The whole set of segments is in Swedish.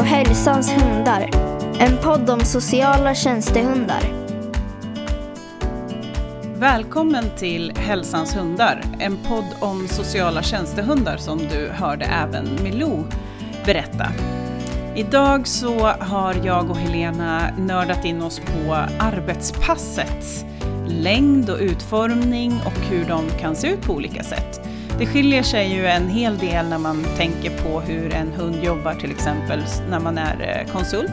på Hälsans hundar. En podd om sociala tjänstehundar. Välkommen till Hälsans hundar, en podd om sociala tjänstehundar som du hörde även Milou berätta. Idag så har jag och Helena nördat in oss på arbetspassets längd och utformning och hur de kan se ut på olika sätt. Det skiljer sig ju en hel del när man tänker på hur en hund jobbar till exempel när man är eh, konsult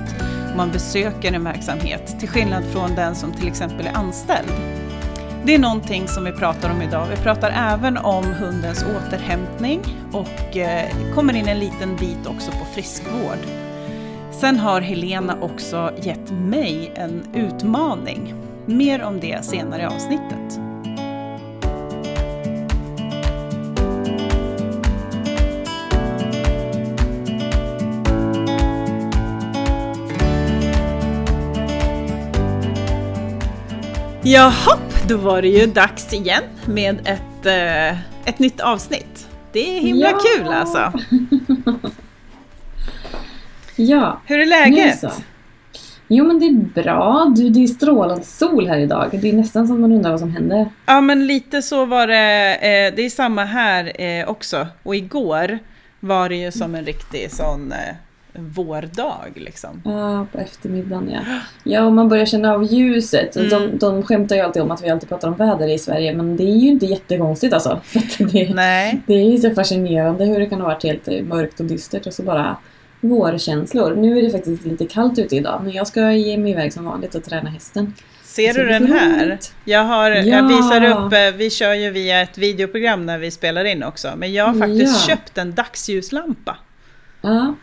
och man besöker en verksamhet till skillnad från den som till exempel är anställd. Det är någonting som vi pratar om idag. Vi pratar även om hundens återhämtning och eh, kommer in en liten bit också på friskvård. Sen har Helena också gett mig en utmaning. Mer om det senare i avsnittet. Jaha, då var det ju dags igen med ett, eh, ett nytt avsnitt. Det är himla Ja. kul alltså. Ja, Hur är nu läget? så. Jo men det är bra. Du, det är strålande sol här idag. Det är nästan som man undrar vad som händer. Ja men lite så var det, eh, det är samma här eh, också. Och igår var det ju som en riktig sån vårdag liksom. Ja, på eftermiddagen ja. Ja, och man börjar känna av ljuset. Mm. De, de skämtar ju alltid om att vi alltid pratar om väder i Sverige, men det är ju inte jättekonstigt alltså. För det, Nej, det är ju så fascinerande hur det kan ha varit helt eh, mörkt och dystert och så bara vårkänslor. Nu är det faktiskt lite kallt ute idag, men jag ska ge mig iväg som vanligt och träna hästen. ser du den är här? Jag, har, jag Ja. visar upp, eh, vi kör ju via ett videoprogram när vi spelar in också. Men jag har faktiskt Ja. köpt en dagsljuslampa. Ja,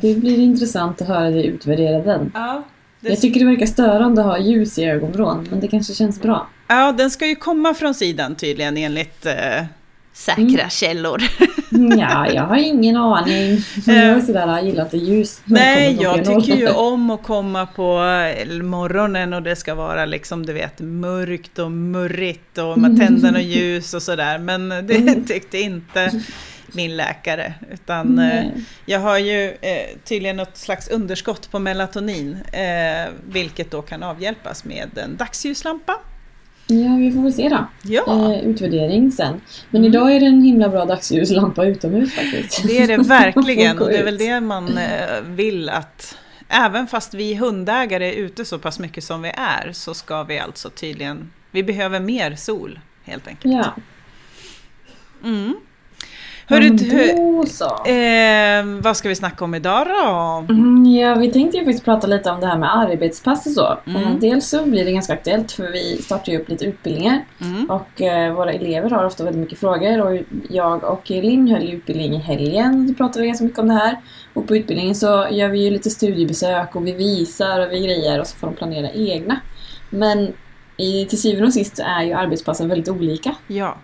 det blir intressant att höra dig utvärdera den. ja, det Jag tycker det verkar störande att ha ljus i ögonvrån, men det kanske känns bra. Ja, den ska ju komma från sidan tydligen enligt eh, säkra Mm. källor. Ja, jag har ingen aning. Jag är sådär, jag gillar inte ljus. Nej, jag tycker ju om att komma på eh, morgonen och det ska vara liksom, du vet, mörkt och murrigt och med tänderna och ljus och sådär. Men det Mm. tyckte inte min läkare. Utan Nej. jag har ju eh, tydligen något slags underskott på melatonin, eh, vilket då kan avhjälpas med en dagsljuslampa. Ja, vi får väl se då. Ja, Eh, utvärdering sen. Men Mm. idag är det en himla bra dagsljuslampa utomhus faktiskt. det är det verkligen och det är väl det man vill att Även fast vi hundägare är ute så pass mycket som vi är så ska vi alltså tydligen Vi behöver mer sol helt enkelt. Ja. Mm. Hörru, du, då så. eh, vad ska vi snacka om idag då? Mm, ja, vi tänkte ju faktiskt prata lite om det här med arbetspass och så. Mm. Eh, Dels så blir det ganska aktuellt för vi startar ju upp lite utbildningar Mm. och eh, våra elever har ofta väldigt mycket frågor och jag och Linn höll ju utbildning i helgen. Då pratade vi ganska mycket om det här. Och på utbildningen så gör vi ju lite studiebesök och vi visar och vi grejer och så får de planera egna. Men i, till syvende och sist är ju arbetspassen väldigt olika Ja,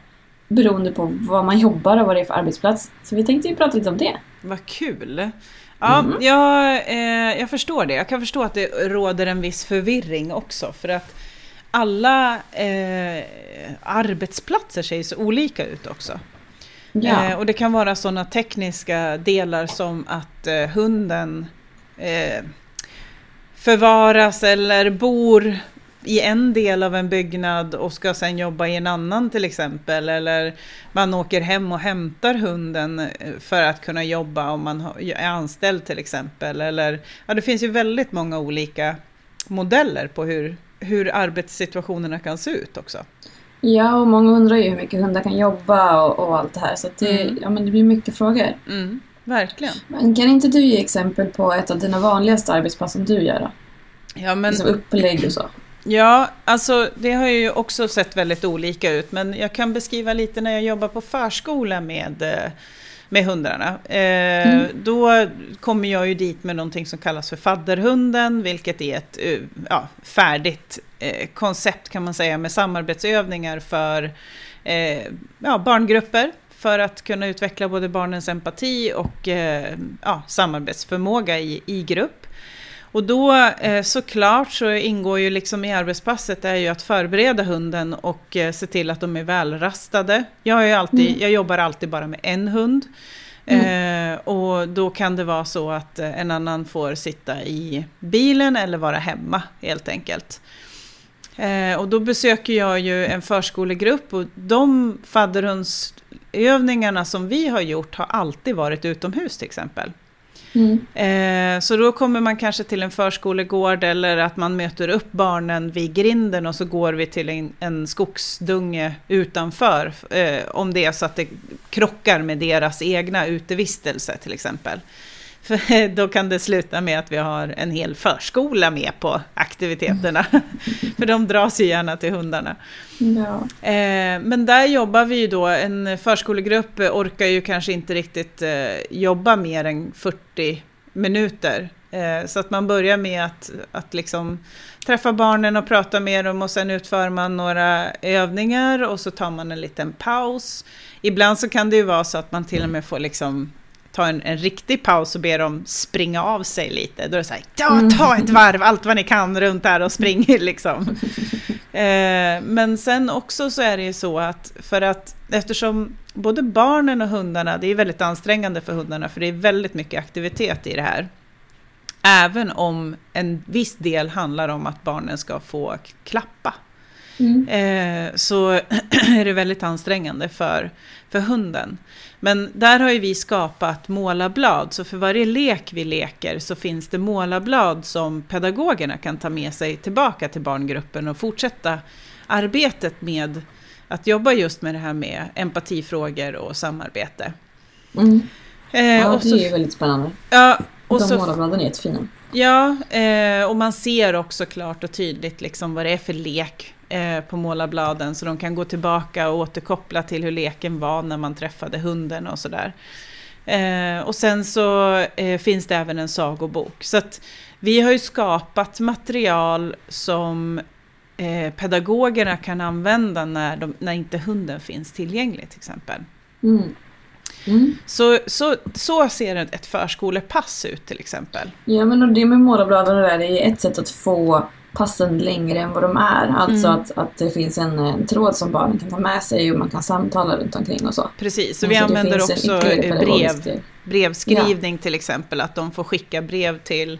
beroende på vad man jobbar och vad det är för arbetsplats. Så vi tänkte ju prata lite om det. vad kul! Ja, Mm. jag, eh, jag förstår det. Jag kan förstå att det råder en viss förvirring också för att alla eh, arbetsplatser ser ju så olika ut också. Ja. Eh, och det kan vara sådana tekniska delar som att eh, hunden eh, förvaras eller bor i en del av en byggnad och ska sen jobba i en annan till exempel. Eller man åker hem och hämtar hunden eh, för att kunna jobba om man är anställd till exempel. Eller, ja, det finns ju väldigt många olika modeller på hur, hur arbetssituationerna kan se ut också. Ja, och många undrar ju hur mycket hundar kan jobba och, och allt det här. Så det, Mm. ja, men det blir mycket frågor. Mm, verkligen. Men kan inte du ge exempel på ett av dina vanligaste arbetspass som du gör då? Ja, men, Liksom upplägg och så. Ja, alltså det har ju också sett väldigt olika ut, men jag kan beskriva lite när jag jobbar på förskola med, eh, med hundarna. Eh, Mm. Då kommer jag ju dit med någonting som kallas för fadderhunden, vilket är ett eh, ja, färdigt eh, koncept kan man säga med samarbetsövningar för eh, ja, barngrupper för att kunna utveckla både barnens empati och eh, ja, samarbetsförmåga i, i grupp. Och då eh, såklart så ingår ju liksom i arbetspasset är ju att förbereda hunden och eh, se till att de är välrastade. Jag, är alltid, Mm. jag jobbar alltid bara med en hund. Eh, och då kan det vara så att eh, en annan får sitta i bilen eller vara hemma helt enkelt. Eh, och då besöker jag ju en förskolegrupp och de fadderhundsövningarna som vi har gjort har alltid varit utomhus till exempel. Mm. Eh, så då kommer man kanske till en förskolegård eller att man möter upp barnen vid grinden och så går vi till en, en skogsdunge utanför. Eh, om det är så att det krockar med deras egna utevistelse till exempel. För då kan det sluta med att vi har en hel förskola med på aktiviteterna. För de dras ju gärna till hundarna. Ja. Eh, men där jobbar vi ju då, en förskolegrupp orkar ju kanske inte riktigt eh, jobba mer än 40 minuter. Eh, så att man börjar med att, att liksom träffa barnen och prata med dem och sen utför man några övningar och så tar man en liten paus. Ibland så kan det ju vara så att man till och med får liksom ta en, en riktig paus och be dem springa av sig lite. Då är det så här, ja, ta ett varv, allt vad ni kan runt här och spring liksom. Eh, men sen också så är det ju så att för att eftersom både barnen och hundarna, det är väldigt ansträngande för hundarna för det är väldigt mycket aktivitet i det här. Även om en viss del handlar om att barnen ska få klappa. Mm. Eh, så är det väldigt ansträngande för, för hunden. Men där har ju vi skapat målarblad, så för varje lek vi leker så finns det målarblad som pedagogerna kan ta med sig tillbaka till barngruppen och fortsätta arbetet med att jobba just med det här med empatifrågor och samarbete. Mm. Eh, Ja, och det så, är ju väldigt spännande. ja, och De så målarbladen är jättefina. Ja, eh, och man ser också klart och tydligt liksom vad det är för lek på målarbladen så de kan gå tillbaka och återkoppla till hur leken var när man träffade hunden och sådär. Eh, och sen så eh, finns det även en sagobok. Så att vi har ju skapat material som eh, pedagogerna kan använda när, de, när inte hunden finns tillgänglig till exempel. Mm. Mm. Så, så, så ser ett förskolepass ut till exempel. Ja men och det med målarbladen och det där, det är ett sätt att få passen längre än vad de är. Alltså Mm. att, att det finns en, en tråd som barnen kan ta med sig och man kan samtala runt omkring och så. Precis, så vi Alltså, använder också brev, brevskrivning till exempel, att de får skicka brev till,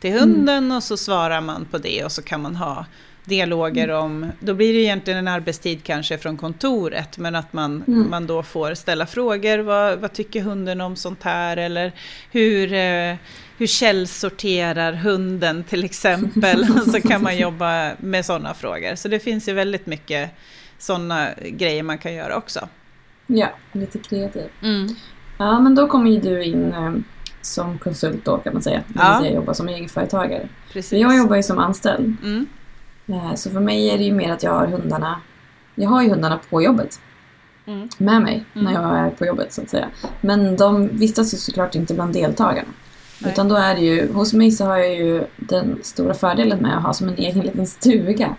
till hunden och så svarar man på det och så kan man ha dialoger om, då blir det egentligen en arbetstid kanske från kontoret, men att man, Mm. man då får ställa frågor, vad, vad tycker hunden om sånt här, eller hur, eh, hur källsorterar hunden till exempel, så kan man jobba med sådana frågor. Så det finns ju väldigt mycket sådana grejer man kan göra också. Ja, lite kreativ. Ja men då kommer ju du in eh, som konsult då kan man säga. Det Ja. säga jobba som egenföretagare. Precis. Jag jobbar ju som anställd. Mm. Eh, Så för mig är det ju mer att jag har hundarna Jag har ju hundarna på jobbet Mm. med mig Mm. när jag är på jobbet så att säga. Men de vistas ju såklart inte bland deltagarna. Nej. Utan då är det ju, hos mig så har jag ju den stora fördelen med att ha som en egen liten stuga.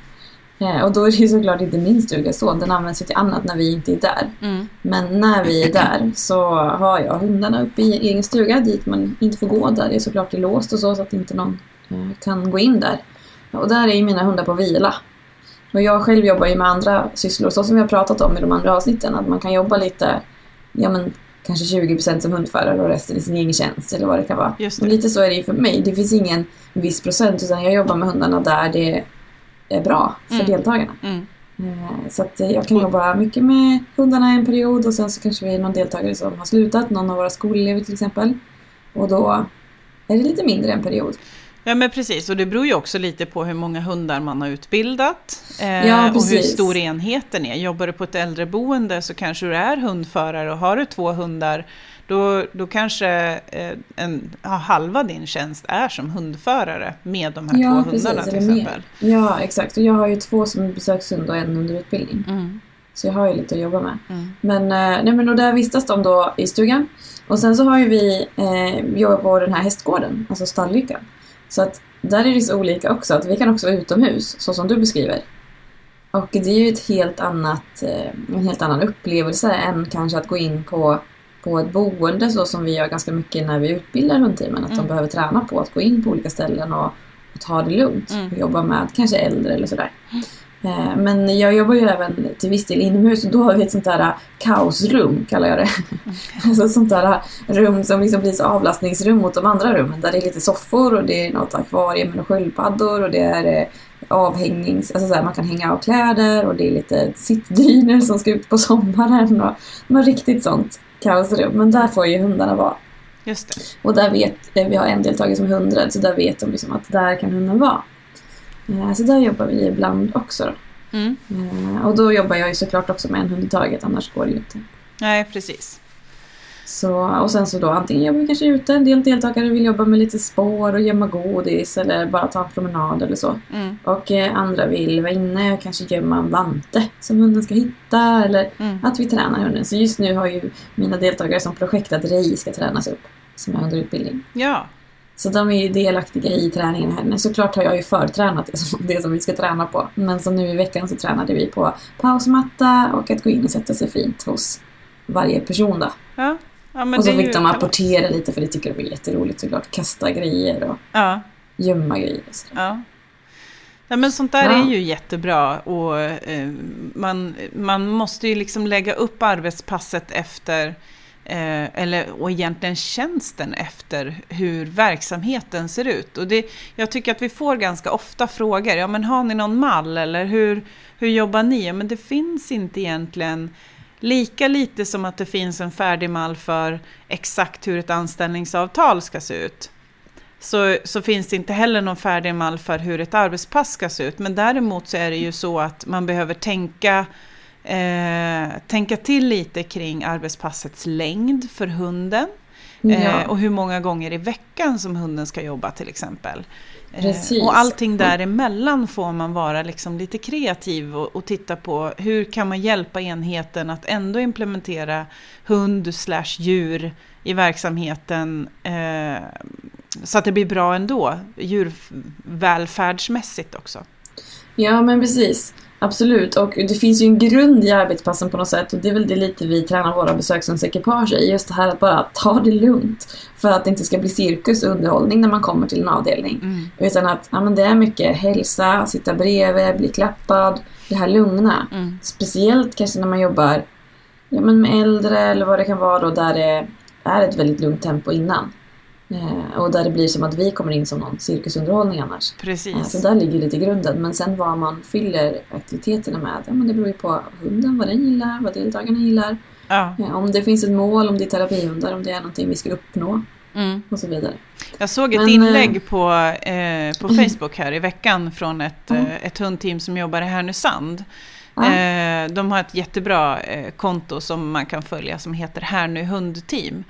Eh, och då är det ju såklart inte min stuga så, den används ju till annat när vi inte är där. Mm. Men när vi är där så har jag hundarna uppe i egen stuga dit man inte får gå. Där det är såklart är låst och så, så att inte någon eh, kan gå in där. Och där är ju mina hundar på vila. Och jag själv jobbar ju med andra sysslor, så som vi har pratat om i de andra avsnitten. Att man kan jobba lite, ja men kanske 20% som hundförare och resten i sin egen tjänst eller vad det kan vara. Det. lite så är det ju för mig. Det finns ingen viss procent utan jag jobbar med hundarna där det är bra för Mm. deltagarna. Mm. Eh, Så att eh, jag kan jobba mycket med hundarna en period och sen så kanske vi är någon deltagare som har slutat, någon av våra skolelever till exempel. Och då är det lite mindre en period. Ja men precis, och det beror ju också lite på hur många hundar man har utbildat eh, Ja, och hur precis. stor enheten är. Jobbar du på ett äldreboende så kanske du är hundförare och har du två hundar då, då kanske eh, en, ja, halva din tjänst är som hundförare med de här två hundarna till eller mer. exempel. Ja, exakt. Och jag har ju två som är besökshund och en under utbildning. Mm, Så jag har ju lite att jobba med. mm, Men, eh, nej, men och där vistas de då i stugan. Och sen så har ju vi eh, jobbat på den här hästgården, alltså stalllyckan. Så att där är det så olika också, att vi kan också vara utomhus, så som du beskriver. Och det är ju ett helt annat, eh, en helt annan upplevelse än kanske att gå in på, på ett boende så som vi gör ganska mycket när vi utbildar hundteamen. Att Mm. de behöver träna på att gå in på olika ställen och, och ta det lugnt. Mm. Och jobba med kanske äldre eller sådär. Eh, Men jag jobbar ju även till viss del inomhus och då har vi ett sånt där kaosrum, kallar jag det. alltså ett sånt där rum som liksom blir så avlastningsrum mot de andra rummen. Där det är lite soffor och det är något akvarium med sköldpaddor och det är eh, avhängnings... Alltså så här, man kan hänga av kläder och det är lite sittdyner som ska ut på sommaren. Och, men riktigt sånt kaosrum. Men där får ju hundarna vara. Just det. Och där vet, eh, vi har en deltagare som är hundrädd så där vet de liksom att där kan hunden vara. Eh, Så där jobbar vi ibland också. Då. Mm. Eh, Och då jobbar jag ju såklart också med en hund i taget, annars går det ju inte. Nej, precis. Så, och sen så då antingen jobbar vi kanske ute, en del deltagare vill jobba med lite spår och gömma godis eller bara ta en promenad eller så. Mm. Och eh, andra vill vara inne och kanske gömma en vante som hunden ska hitta eller Mm. att vi tränar hunden. Så just nu har ju mina deltagare som projekt att Rej ska tränas upp, som är under utbildning. Ja, Så de är ju delaktiga i träningen här. Men såklart har jag ju förtränat det som, det som vi ska träna på. Men som nu i veckan så tränade vi på pausmatta och att gå in och sätta sig fint hos varje person då. ja. ja och så fick de kalas. apportera lite för det tycker de är jätteroligt såklart. Kasta grejer och Ja, gömma grejer. och så. ja. Ja, men sånt där Ja. är ju jättebra och eh, man, man måste ju liksom lägga upp arbetspasset efter eh, eller, och egentligen tjänsten efter hur verksamheten ser ut. Och det, jag tycker att vi får ganska ofta frågor, ja men har ni någon mall eller hur, hur jobbar ni? Ja, men det finns inte egentligen Lika lite som att det finns en färdig mall för exakt hur ett anställningsavtal ska se ut. Så, så finns det inte heller någon färdig mall för hur ett arbetspass ska se ut. Men däremot så är det ju så att man behöver tänka, eh, tänka till lite kring arbetspassets längd för hunden. Eh, Ja. och hur många gånger i veckan som hunden ska jobba till exempel. Eh, Precis. och allting däremellan får man vara liksom lite kreativ och, och titta på hur kan man hjälpa enheten att ändå implementera hund slash djur i verksamheten eh, så att det blir bra ändå, djurvälfärdsmässigt också. Ja, men precis. Absolut. Och det finns ju en grund i arbetspassen på något sätt och det är väl det lite vi tränar våra besökshundsekipage i. Just det här att bara ta det lugnt. För att det inte ska bli cirkus och underhållning när man kommer till en avdelning. Mm. Utan att ja, men det är mycket hälsa, sitta bredvid, bli klappad. Det här lugna. Mm. Speciellt kanske när man jobbar ja, men med äldre eller vad det kan vara då där det är ett väldigt lugnt tempo innan. Eh, och där det blir som att vi kommer in som någon cirkusunderhållning annars. Eh, Precis. Så där ligger lite grunden. Men sen vad man fyller aktiviteterna med, ja, men det beror ju på hunden, vad den gillar, vad deltagarna gillar. Ja. Eh, om det finns ett mål, om det är terapihundar, om det är någonting vi ska uppnå Mm. och så vidare. Jag såg ett Men, inlägg på, eh, på Mm. Facebook här i veckan från ett, Mm. ett hundteam som jobbar i Härnösand. Ja. Eh, de har ett jättebra eh, konto som man kan följa som heter Härnö hundteam.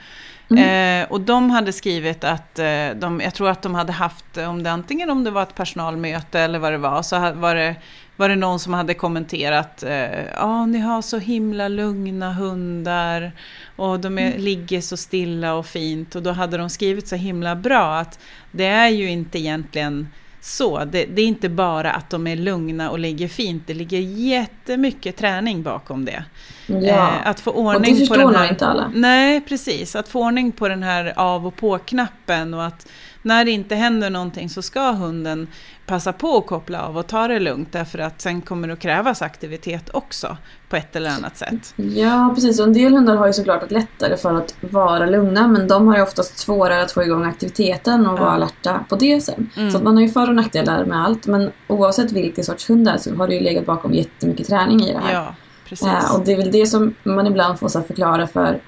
Mm. Eh, och de hade skrivit att, eh, de, jag tror att de hade haft, om det antingen om det var ett personalmöte eller vad det var, så var det, var det någon som hade kommenterat, ja ah, ni har så himla lugna hundar och de är, ligger så stilla och fint. Och då hade de skrivit så himla bra att det är ju inte egentligen så. Det, det är inte bara att de är lugna och ligger fint, det ligger jättemycket träning bakom det. Ja. Eh, att få och ordning det på förstår den nog här... inte alla. Nej, precis. Att få ordning på den här av och på-knappen och att när det inte händer någonting så ska hunden passa på att koppla av och ta det lugnt därför att sen kommer det att krävas aktivitet också på ett eller annat sätt. Ja, precis. Och en del hundar har ju såklart ett lättare för att vara lugna men de har ju oftast svårare att få igång aktiviteten och Ja. vara alerta på det sen. Mm. Så att man har ju för och nackdelar med allt men oavsett vilken sorts hund det är så har det ju legat bakom jättemycket träning i det här. Ja, precis. Eh, och det är väl det som man ibland får förklara för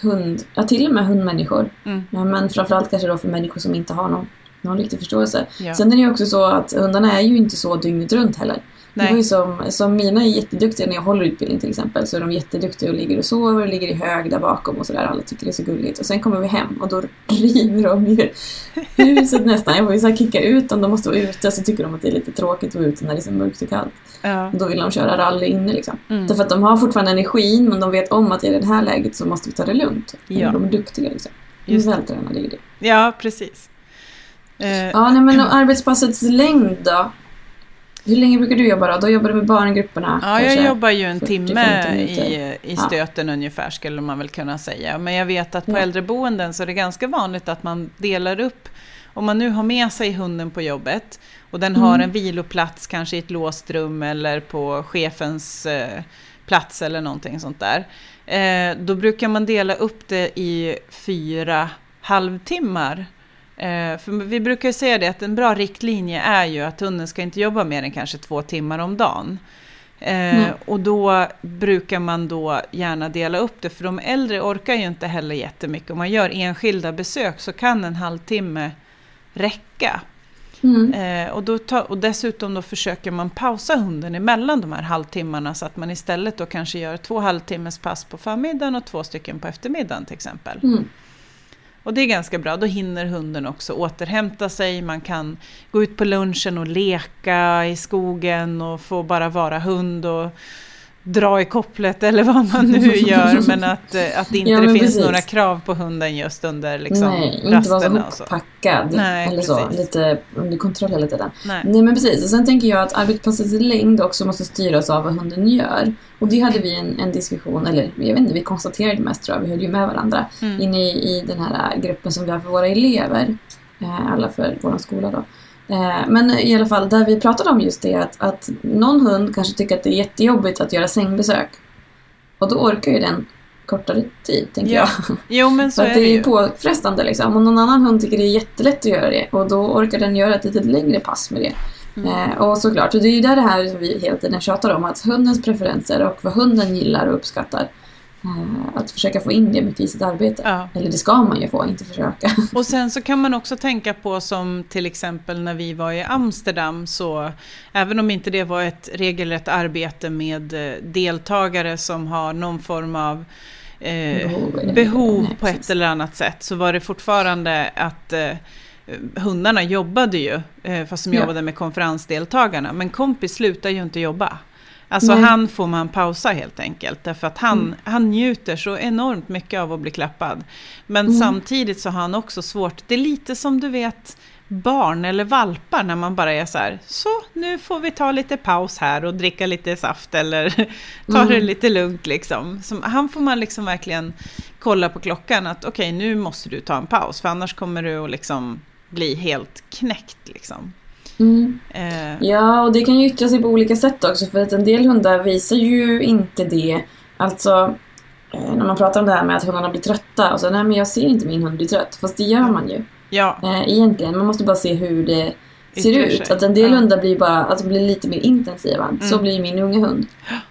hund, ja till och med hundmänniskor. Mm. Men framförallt kanske då för människor som inte har någon, någon riktig förståelse. Ja. Sen är det ju också så att hundarna är ju inte så dygnet runt heller. Det var ju Nej. som, som mina är jätteduktiga när jag håller utbildning till exempel. Så är de jätteduktiga och ligger och sover och ligger i hög där bakom och sådär. Alla tycker det är så gulligt. Och sen kommer vi hem och då river de ju huset nästan. Jag får ju så kicka ut dem. De måste vara ute så tycker de att det är lite tråkigt att vara ute när det är så mörkt och kallt. Ja. Och då vill de köra rally inne liksom. Mm. Därför att de har fortfarande energin men de vet om att i det här läget så måste vi ta det lugnt. Ja. De är duktiga liksom. De är Just vältränade i det. ja, precis. Eh, Ja, nej, men arbetspassets längd då? Hur länge brukar du jobba då? Då jobbar du med barngrupperna? Ja, jag jobbar ju en 40-50 timme i, i stöten ungefär skulle man väl kunna säga. Men jag vet att på Ja. äldreboenden så är det ganska vanligt att man delar upp om man nu har med sig hunden på jobbet och den Mm. har en viloplats kanske i ett låst rum eller på chefens eh, plats eller någonting sånt där. Eh, då brukar man dela upp det i fyra halvtimmar. Eh, för vi brukar ju säga det att en bra riktlinje är ju att hunden ska inte jobba mer än kanske två timmar om dagen. Eh, Mm. och då brukar man då gärna dela upp det, för de äldre orkar ju inte heller jättemycket. Om man gör enskilda besök så kan en halvtimme räcka. Mm. Eh, och, då ta, och dessutom då försöker man pausa hunden emellan de här halvtimmarna så att man istället då kanske gör två halvtimmes pass på förmiddagen och två stycken på eftermiddagen till exempel. Mm. Och det är ganska bra, då hinner hunden också återhämta sig, man kan gå ut på lunchen och leka i skogen och få bara vara hund och dra i kopplet eller vad man nu gör men att, eh, att inte Ja, det finns precis. några krav på hunden just under liksom, Nej, inte vara hoppackad. Nej, eller så, precis. lite under kontroll hela tiden. Nej. Nej men precis, och sen tänker jag att arbetspassets längd också måste styras av vad hunden gör. Och det hade vi en, en diskussion, eller jag vet inte, vi konstaterade mest tror jag, vi höll ju med varandra, Mm. inne i, i den här gruppen som vi har för våra elever. Eh, alla för vår skola då. Eh, men i alla fall, där vi pratade om just det att, att någon hund kanske tycker att det är jättejobbigt att göra sängbesök. Och då orkar ju den kortare tid, tänker Ja, jag. Jo men så För är det det ju. är påfrestande liksom. Och någon annan hund tycker det är jättelätt att göra det. Och då orkar den göra ett lite längre pass med det. Mm. Eh, och såklart, och det är ju där det här vi hela tiden tjatar om. Att hundens preferenser och vad hunden gillar och uppskattar. Eh, att försöka få in det mycket i sitt arbete. Ja. Eller det ska man ju få, inte försöka. Och sen så kan man också tänka på som till exempel när vi var i Amsterdam så även om inte det var ett regelrätt arbete med eh, deltagare som har någon form av eh, Behov, behov nej, på ett eller annat sätt så var det fortfarande att eh, hundarna jobbade ju, eh, fast de Ja. jobbade med konferensdeltagarna, men kompis slutar ju inte jobba. Alltså Nej. han får man pausa helt enkelt, därför att han, Mm. han njuter så enormt mycket av att bli klappad. Men Mm. samtidigt så har han också svårt, det är lite som du vet barn eller valpar när man bara är så här, så nu får vi ta lite paus här och dricka lite saft eller ta Mm. det lite lugnt liksom. Som, han får man liksom verkligen kolla på klockan att okej nu måste du ta en paus för annars kommer du att liksom bli helt knäckt liksom. Mm. Eh, Ja, och det kan ju yttra sig på olika sätt också. För att en del hundar visar ju inte det. Alltså, eh, när man pratar om det här med att hundarna blir trötta. Och så, nej men jag ser inte min hund bli trött. Fast det gör man ju. ja, Eh, egentligen. Man måste bara se hur det ser ut. sig. Att en del Ja. hundar blir bara att de blir lite mer intensiva. Så Mm. blir ju min unga hund.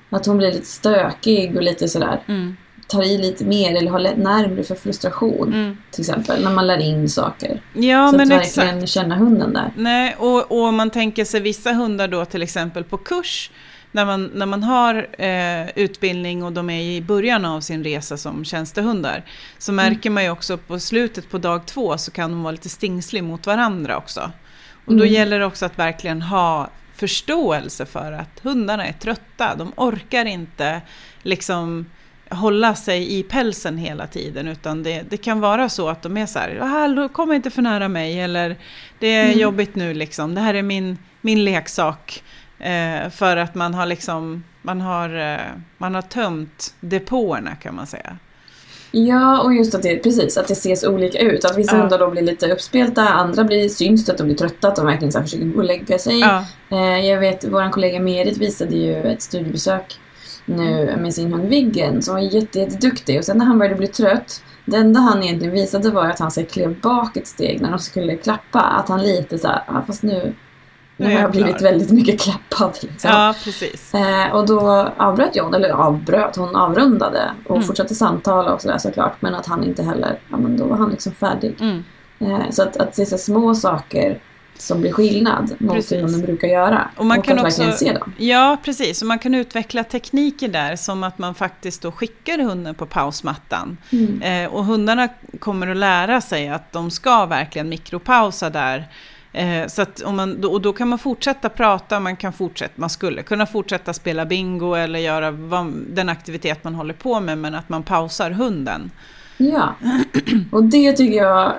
Att hon blir lite stökig och lite sådär. mm, Tar i lite mer eller har lätt närmare för frustration. mm. Till exempel. När man lär in saker. ja så men att exakt. verkligen känna hunden där. Nej, och, och om man tänker sig vissa hundar då till exempel på kurs, när man, när man har eh, utbildning och de är i början av sin resa som tjänstehundar, så märker man ju också på slutet på dag två så kan de vara lite stingslig mot varandra också. Och då Mm. gäller det också att verkligen ha förståelse för att hundarna är trötta, de orkar inte liksom hålla sig i pälsen hela tiden utan det, det kan vara så att de är så här, hallå kom inte för nära mig eller det är Mm. jobbigt nu liksom, det här är min, min leksak. Eh, för att man har liksom, man har, eh, man har tömt depåerna kan man säga. Ja, och just att det, precis, att det ses olika ut. Att vissa Ja. hundar då blir lite uppspelta, andra blir syns det att de blir trötta, att de verkligen så försöker gå och lägga sig. Ja, Eh, jag vet, vår kollega Merit visade ju ett studiebesök nu med sin hund Viggen som var jätte, jätteduktig. Och sen när han började bli trött, det enda han egentligen visade var att han så klev bak ett steg när de skulle klappa. Att han lite så här, ah, fast nu, Nu har jag blivit klar." väldigt mycket klappad. Liksom. ja precis. Eh, och då avbröt John, eller avbröt, hon avrundade och Mm. fortsatte samtala och sådär såklart. Men att han inte heller, ja men då var han liksom färdig. Mm. Eh, så att, att det är så små saker som blir skillnad mot hur hunden brukar göra. Och man kan att också- se dem. Ja, precis. Och man kan utveckla tekniker där som att man faktiskt då skickar hunden på pausmattan. Mm. Eh, och hundarna kommer att lära sig att de ska verkligen mikropausa där. Eh, så att om man, och då kan man fortsätta prata, man, kan fortsätta, man skulle kunna fortsätta spela bingo eller göra vad, den aktivitet man håller på med, men att man pausar hunden. Ja, och det tycker jag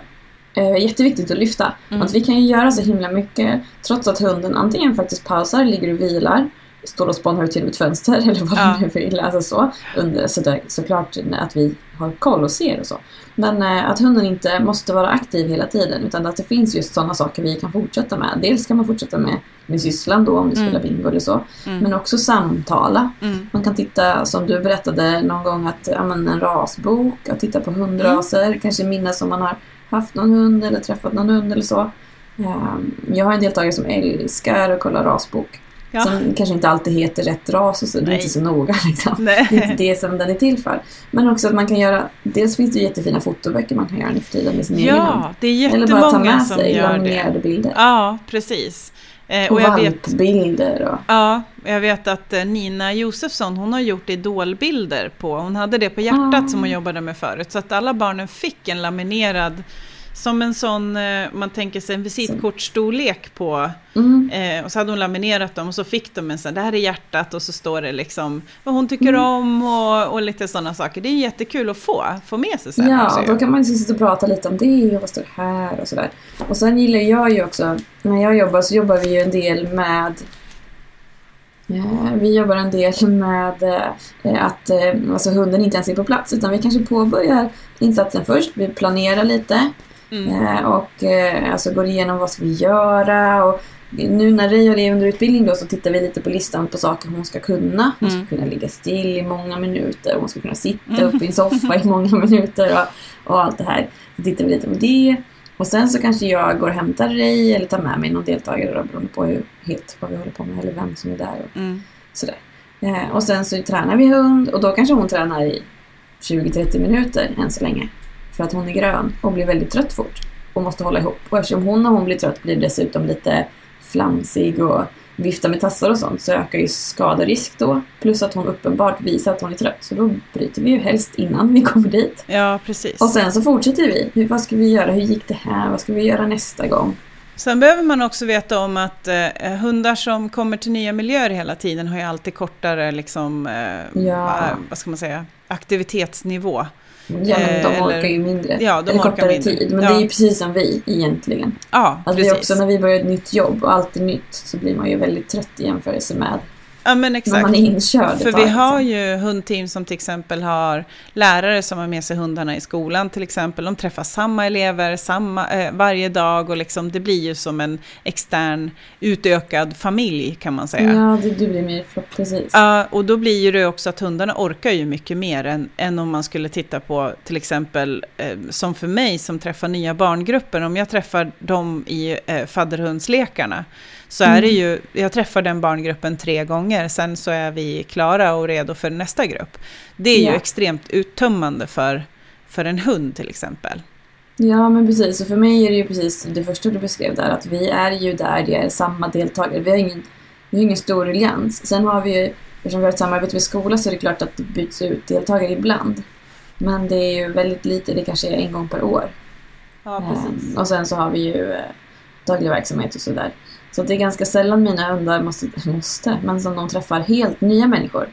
är jätteviktigt att lyfta. Mm. Att vi kan ju göra så himla mycket trots att hunden antingen faktiskt pausar, ligger och vilar, står och spånar ut genom ett fönster eller vad Ja. de nu vill. Alltså så. Under, så där, såklart att vi har koll och ser och så. Men eh, att hunden inte måste vara aktiv hela tiden utan att det finns just sådana saker vi kan fortsätta med. Dels kan man fortsätta med, med sysslan då om Mm. spelar bingo eller så. Mm. Men också samtala. Mm. Man kan titta, som du berättade någon gång, att ja, en rasbok, att titta på hundraser, kanske minnas om man har haft någon hund eller träffat någon hund eller så. Ehm, Jag har en deltagare som älskar att kolla rasbok. Ja. Som kanske inte alltid heter rätt ras och så, det är inte så noga liksom. Det är inte det som den är till för. Men också att man kan göra, dels finns det jättefina fotoböcker man kan göra nu för tiden med sin egen hund. Ja, det är Eller bara ta jättemånga med som sig gör det. bilder. Ja, precis. Eh, och jag vet, valpbilder och... ja, jag vet att eh, Nina Josefsson, hon har gjort idolbilder på, hon hade det på hjärtat Ah. som hon jobbade med förut, så att alla barnen fick en laminerad, som en sån, eh, man tänker sig en visitkortsstorlek på, Mm. eh, och så hade hon laminerat dem och så fick de en sån, det här är hjärtat och så står det liksom vad hon tycker Mm. om och, och lite sådana saker. Det är jättekul att få, få med sig sen också Ja, ju. då kan man liksom sitta och prata lite om det och vad står här och sådär. Och sen gillar jag ju också, när jag jobbar så jobbar vi ju en del med eh, vi jobbar en del med eh, att alltså hunden inte ens är på plats utan vi kanske påbörjar insatsen först. Vi planerar lite Mm. eh, och eh, alltså går igenom vad ska vi göra och nu när Ray är under utbildning då så tittar vi lite på listan på saker hon ska kunna. Hon ska Mm. kunna ligga still i många minuter, hon ska kunna sitta Mm. uppe i en soffa i många minuter och, och allt det här. Så tittar vi lite på det. Och sen så kanske jag går och hämtar Ray eller tar med mig någon deltagare då, beroende på hur, helt vad vi håller på med eller vem som är där. Och Mm. sådär. Eh, och sen så tränar vi hund och då kanske hon tränar i 20-30 minuter än så länge. För att hon är grön och blir väldigt trött fort och måste hålla ihop. Och eftersom hon när hon blir trött blir dessutom lite flamsig och viftar med tassar och sånt så ökar ju skaderisk då. Plus att hon uppenbart visar att hon är trött. Så då bryter vi ju helst innan vi kommer dit. Ja, precis. Och sen så fortsätter vi. Hur, vad ska vi göra? Hur gick det här? Vad ska vi göra nästa gång? Sen behöver man också veta om att eh, hundar som kommer till nya miljöer hela tiden har ju alltid kortare liksom, eh, Ja. vad ska man säga, aktivitetsnivå. Ja, men de Eh, orkar ju mindre. Ja, de eller kortare mindre. tid. Men Ja. det är ju precis som vi egentligen. Ja, vi precis. också, när vi börjar ett nytt jobb och allt är nytt så blir man ju väldigt trött i jämförelse med ja, men exakt. man är inkörd För tag, vi har liksom. ju hundteam som till exempel har lärare som har med sig hundarna i skolan till exempel. De träffar samma elever samma, eh, varje dag och liksom, det blir ju som en extern utökad familj kan man säga. Ja, det, du blir mer flock, precis. Ja, och då blir ju det också att hundarna orkar ju mycket mer än, än om man skulle titta på till exempel eh, som för mig som träffar nya barngrupper. Om jag träffar dem i eh, fadderhundslekarna så är det ju, jag träffar den barngruppen tre gånger, sen så är vi klara och redo för nästa grupp. Det är ju Ja. extremt uttömmande för, för en hund till exempel. Ja, men precis. Och för mig är det ju precis det första du beskrev där, att vi är ju där, det är samma deltagare. Vi har ingen, vi har ingen stor ruljans. Sen har vi ju, eftersom vi har ett samarbete med skola så är det klart att det byts ut deltagare ibland. Men det är ju väldigt lite, det kanske är en gång per år. Ja, Ehm, och sen så har vi ju eh, daglig verksamhet och sådär. Så det är ganska sällan mina hundar måste, måste, men som de träffar helt nya människor.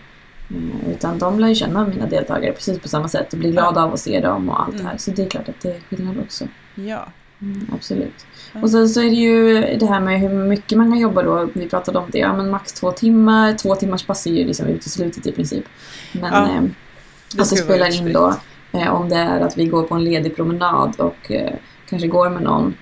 Mm, utan de lär ju känna mina deltagare precis på samma sätt och blir glada av att se dem och allt det här. Mm. Så det är klart att det är skillnad också. Ja. Mm, absolut. Ja. Och sen så är det ju det här med hur mycket man kan jobba då. Vi pratade om det, ja men max två timmar. Två timmars pass är ju liksom uteslutet i princip. Men Ja, eh, Det att det spelar in då eh, om det är att vi går på en ledig promenad och eh, kanske går med någon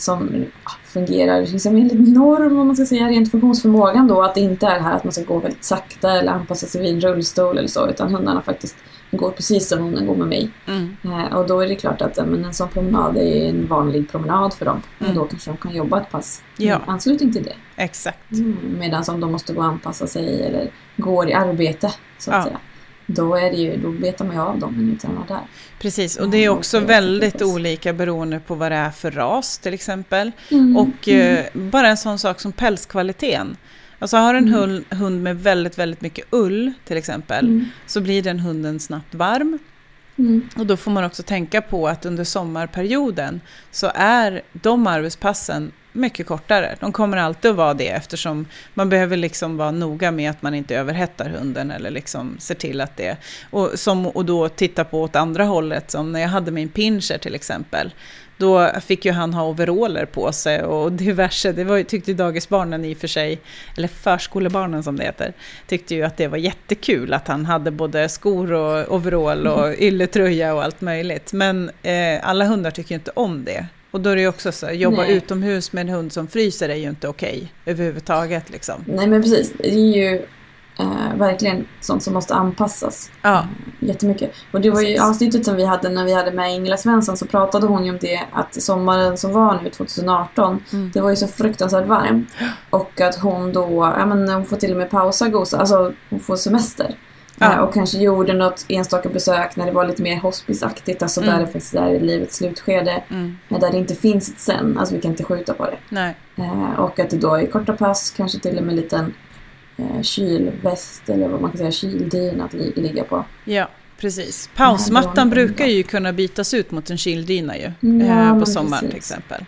som fungerar liksom enligt norm om man ska säga rent funktionsförmågan då. Att det inte är här att man ska gå väldigt sakta eller anpassa sig vid en rullstol eller så utan hundarna faktiskt går precis som om den går med mig. Mm. Eh, och då är det klart att men en sån promenad är en vanlig promenad för dem. Mm. Och då kanske de kan jobba ett pass i Ja. anslutning till det. Exakt. Mm. Medan om de måste gå och anpassa sig eller går i arbete så att Ja. säga. Då, är det ju, då betar man ju av dem minuterna där. Precis, och det är också det väldigt olika beroende på vad det är för ras till exempel. Mm. Och eh, bara en sån sak som pälskvaliteten. Alltså har en Mm. hund, hund med väldigt, väldigt mycket ull till exempel, Mm. så blir den hunden snabbt varm. Mm. Och då får man också tänka på att under sommarperioden så är de arbetspassen mycket kortare. De kommer alltid att vara det eftersom man behöver liksom vara noga med att man inte överhettar hunden eller liksom ser till att det... Och, som, och då titta på åt andra hållet, som när jag hade min pinscher till exempel. då fick ju han ha overaller på sig och diverse. Det var, tyckte dagisbarnen i och för sig, eller förskolebarnen som det heter, tyckte ju att det var jättekul att han hade både skor och overall och ylletröja och allt möjligt. Men eh, alla hundar tycker ju inte om det. Och då är det ju också så, jobba Nej. utomhus med en hund som fryser är ju inte okej överhuvudtaget liksom. Nej men precis, det är ju eh, verkligen sånt som måste anpassas Ja, jättemycket. Och det var ju avsnittet som vi hade när vi hade med Ingela Svensson så pratade hon ju om det att sommaren som var nu 2018 Mm. det var ju så fruktansvärt varmt. Och att hon då, ja men hon får till och med pausa gosa, alltså hon får semester. Ja. Eh, Och kanske gjorde något enstaka besök när det var lite mer hospiceaktigt, alltså Mm. där det faktiskt är i livets slutskede. mm, Där det inte finns ett sen, alltså vi kan inte skjuta på det. nej, Eh, och att det då är korta pass, kanske till och med en liten eh, kylväst eller vad man kan säga, kyldyna att li- ligga på. ja. Precis. Pausmattan brukar ju kunna bytas ut mot en kyldyna ju, Ja, eh, på sommaren till precis. exempel.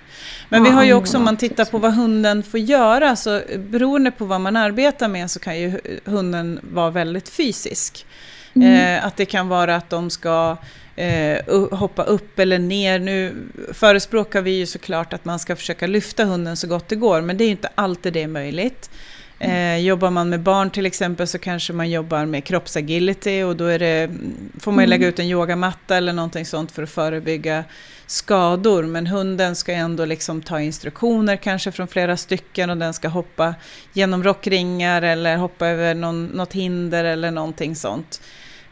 Men Ja, vi har ju också, om man tittar på vad hunden får göra, så beroende på vad man arbetar med så kan ju hunden vara väldigt fysisk. Mm. Eh, att det kan vara att de ska eh, hoppa upp eller ner. Nu förespråkar vi ju såklart att man ska försöka lyfta hunden så gott det går, men det är ju inte alltid det är möjligt. Eh, jobbar man med barn till exempel så kanske man jobbar med kroppsagility och då det, får man ju Mm. lägga ut en yogamatta eller någonting sånt för att förebygga skador. Men hunden ska ändå liksom ta instruktioner kanske från flera stycken och den ska hoppa genom rockringar eller hoppa över någon, något hinder eller någonting sånt.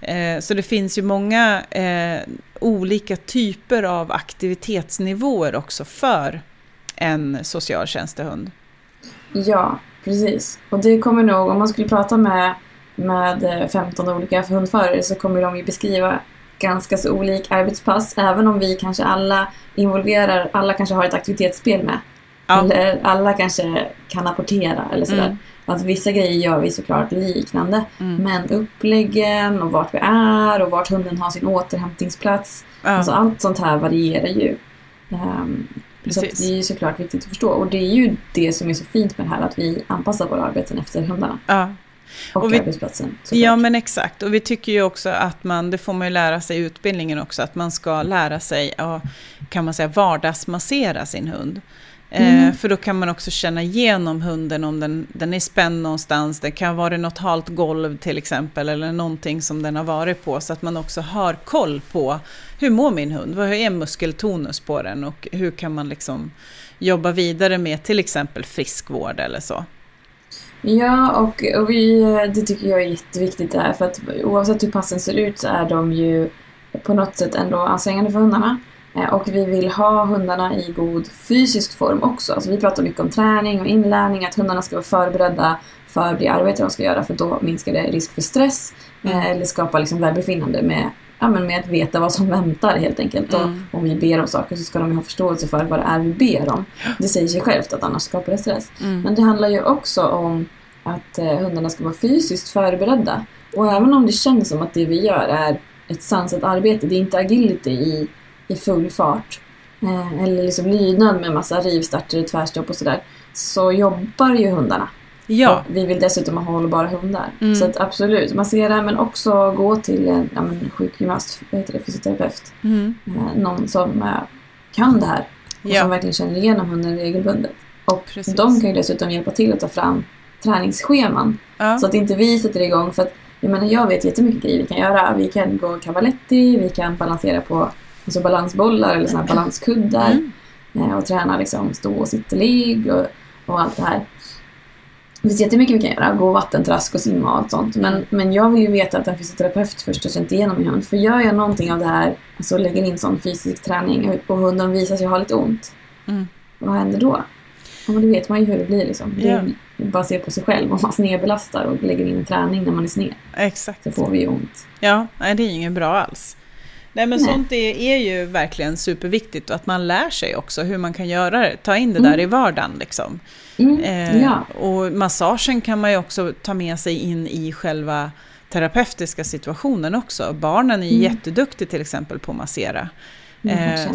Eh, så det finns ju många eh, olika typer av aktivitetsnivåer också för en socialtjänstehund. Ja, precis. Och det kommer nog, om man skulle prata med, med eh, 15 olika hundförare så kommer de ju beskriva ganska så olika arbetspass. Även om vi kanske alla involverar, alla kanske har ett aktivitetsspel med. Ja. Eller alla kanske kan apportera eller sådär. Mm. Att vissa grejer gör vi såklart liknande. Mm. Men uppläggen och vart vi är och vart hunden har sin återhämtningsplats. Ja, Alltså allt sånt här varierar ju. Ehm, så Precis. det är ju såklart viktigt att förstå. Och det är ju det som är så fint med det här, att vi anpassar våra arbeten efter hundarna ja. och, Och vi- arbetsplatsen. såklart. ja, men exakt. Och vi tycker ju också att man, det får man ju lära sig i utbildningen också, att man ska lära sig att, kan man säga, vardagsmassera sin hund. Mm. Eh, för då kan man också känna igenom hunden om den, den är spänd någonstans. Det kan vara något halt golv till exempel eller någonting som den har varit på. Så att man också har koll på hur mår min hund? Vad är muskeltonus på den? Och hur kan man liksom jobba vidare med till exempel friskvård eller så. Ja, och, och vi, det tycker jag är jätteviktigt där. För att oavsett hur passen ser ut så är de ju på något sätt ändå ansträngande för hundarna. Eh, Och vi vill ha hundarna i god fysisk form också. Alltså vi pratar mycket om träning och inlärning, att hundarna ska vara förberedda för det arbete de ska göra för då minskar det risk för stress eh, Mm. eller skapar liksom välbefinnande med, ja, men med att veta vad som väntar helt enkelt. Mm. Och om vi ber om saker så ska de ha förståelse för vad det är vi ber om. Det säger sig självt att annars skapar det stress. Mm. Men det handlar ju också om att eh, hundarna ska vara fysiskt förberedda. Och även om det känns som att det vi gör är ett sansat arbete, det är inte agility i, i full fart. Eh, eller liksom lydnad med massa rivstarter, tvärstopp och sådär. Så jobbar ju hundarna. Ja, Och vi vill dessutom ha hållbara hundar. Mm. Så att absolut, massera men också gå till en ja, sjukgymnast, heter det, fysioterapeut. mm. Eh, någon som eh, kan det här och ja. som verkligen känner igenom hunden regelbundet. Och Precis. de kan ju dessutom hjälpa till att ta fram träningsscheman. ja. Så att inte vi sätter igång. För att jag menar, jag vet jättemycket grejer vi kan göra. Vi kan gå cavaletti, vi kan balansera på alltså balansbollar eller såna balanskuddar. Mm. eh, Och träna liksom stå och sitta-ligg och, och allt det här. Det finns jättemycket vi kan göra. Gå vattentrask och simma och allt sånt. Men, men jag vill ju veta att en fysioterapeut först har känt igenom min hund. För gör jag någonting av det här, alltså lägger in sån fysisk träning och hunden visar sig ha lite ont. Mm. Vad händer då? Ja, men det vet man ju hur det blir liksom. Det Ja. är bara att se på sig själv. Om man snedbelastar och lägger in träning när man är sned Exakt. så får vi ju ont. Ja, nej, det är ju inget bra alls. Nej men Nej. sånt är, är ju verkligen superviktigt och att man lär sig också hur man kan göra det, ta in det Mm. där i vardagen liksom. Mm. Eh, Ja. Och massagen kan man ju också ta med sig in i själva terapeutiska situationen också. Barnen är ju Mm. jätteduktiga till exempel på att massera. Kan Eh.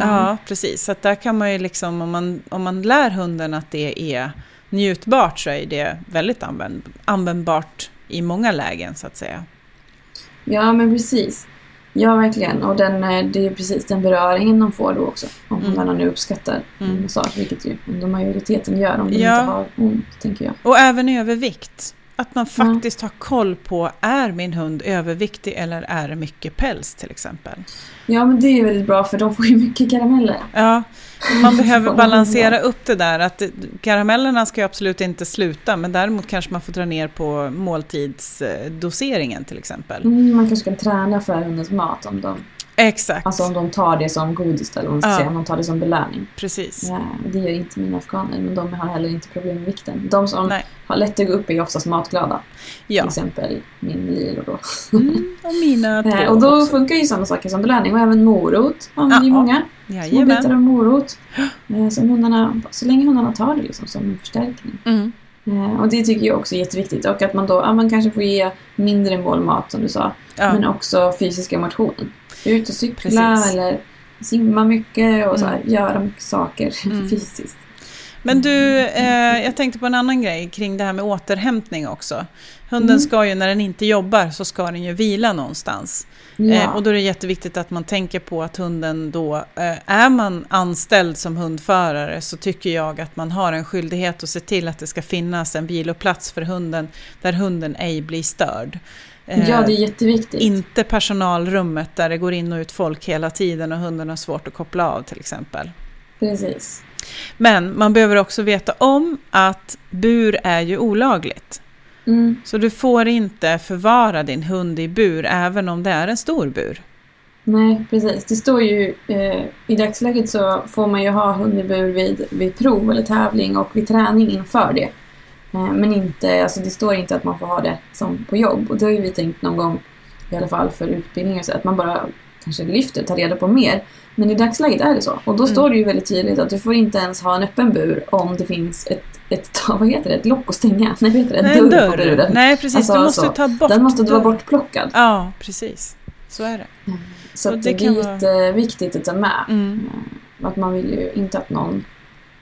Ja, precis. Så att där kan man ju liksom, om man, om man lär hunden att det är njutbart så är det väldigt använd, användbart i många lägen så att säga. Ja, men precis. Ja, verkligen. Och den, eh, det är ju precis den beröringen de får då också. Om Mm. hundarna nu uppskattar Mm. massage, vilket ju majoriteten gör om de Ja. inte har ont, tänker jag. Och även övervikt. Att man faktiskt har koll på, är min hund överviktig eller är det mycket päls till exempel? Ja, men det är väldigt bra för de får ju mycket karameller. Ja, man behöver balansera upp det där. Att karamellerna ska ju absolut inte sluta, men däremot kanske man får dra ner på måltidsdoseringen till exempel. Mm, man kanske kan träna för hundens mat om de, Exakt, alltså om de tar det som godis eller vad man ska Ja. säga, om de tar det som belöning. precis. Ja, det gör inte mina afghaner, men de har heller inte problem med vikten. De som Nej. har lätt att gå upp är oftast matglada. Till Ja, exempel min Lilo då. mm, och mina två Eh, och då också. funkar ju sådana saker som belöning och även morot använder ju Ja, många. Små bitar Jajamän. av morot. Eh, som hundarna, så länge hundarna tar det liksom som en förstärkning. Mm. Eh, och det tycker jag också är jätteviktigt. Och att man då ja, man kanske får ge mindre målmat som du sa. Ja. Men också fysiska motionen. Ut och cykla Precis. eller simma mycket och så här, Mm. göra mycket saker Mm. fysiskt. Men du, eh, jag tänkte på en annan grej kring det här med återhämtning också. Hunden Mm. ska ju, när den inte jobbar, så ska den ju vila någonstans. Ja. Eh, och då är det jätteviktigt att man tänker på att hunden då, eh, är man anställd som hundförare så tycker jag att man har en skyldighet att se till att det ska finnas en viloplats för hunden där hunden ej blir störd. Eh, ja, det är jätteviktigt. inte personalrummet där det går in och ut folk hela tiden och hunden har svårt att koppla av till exempel. Precis. Men man behöver också veta om att bur är ju olagligt. Mm. Så du får inte förvara din hund i bur även om det är en stor bur. Nej, precis. Det står ju eh, i dagsläget så får man ju ha hund i bur vid, vid prov eller tävling och vid träning inför det. Eh, men inte, alltså det står inte att man får ha det som på jobb. Och det har ju vi tänkt någon gång, i alla fall för utbildningar, så att man bara kanske lyfter, tar reda på mer. Men i dagsläget är det så. Och då Mm. står det ju väldigt tydligt att du får inte ens ha en öppen bur om det finns ett, ett vad heter det, ett lock att stänga. Nej, vad heter det? En Nej, dörr, på buren. Nej, precis. Alltså, du måste så. ta bort Den måste vara bortplockad. Ja, precis. Så är det. Så Och att det det, är vara- jätteviktigt att ta med. Mm. Eh, Att man vill ju inte att någon,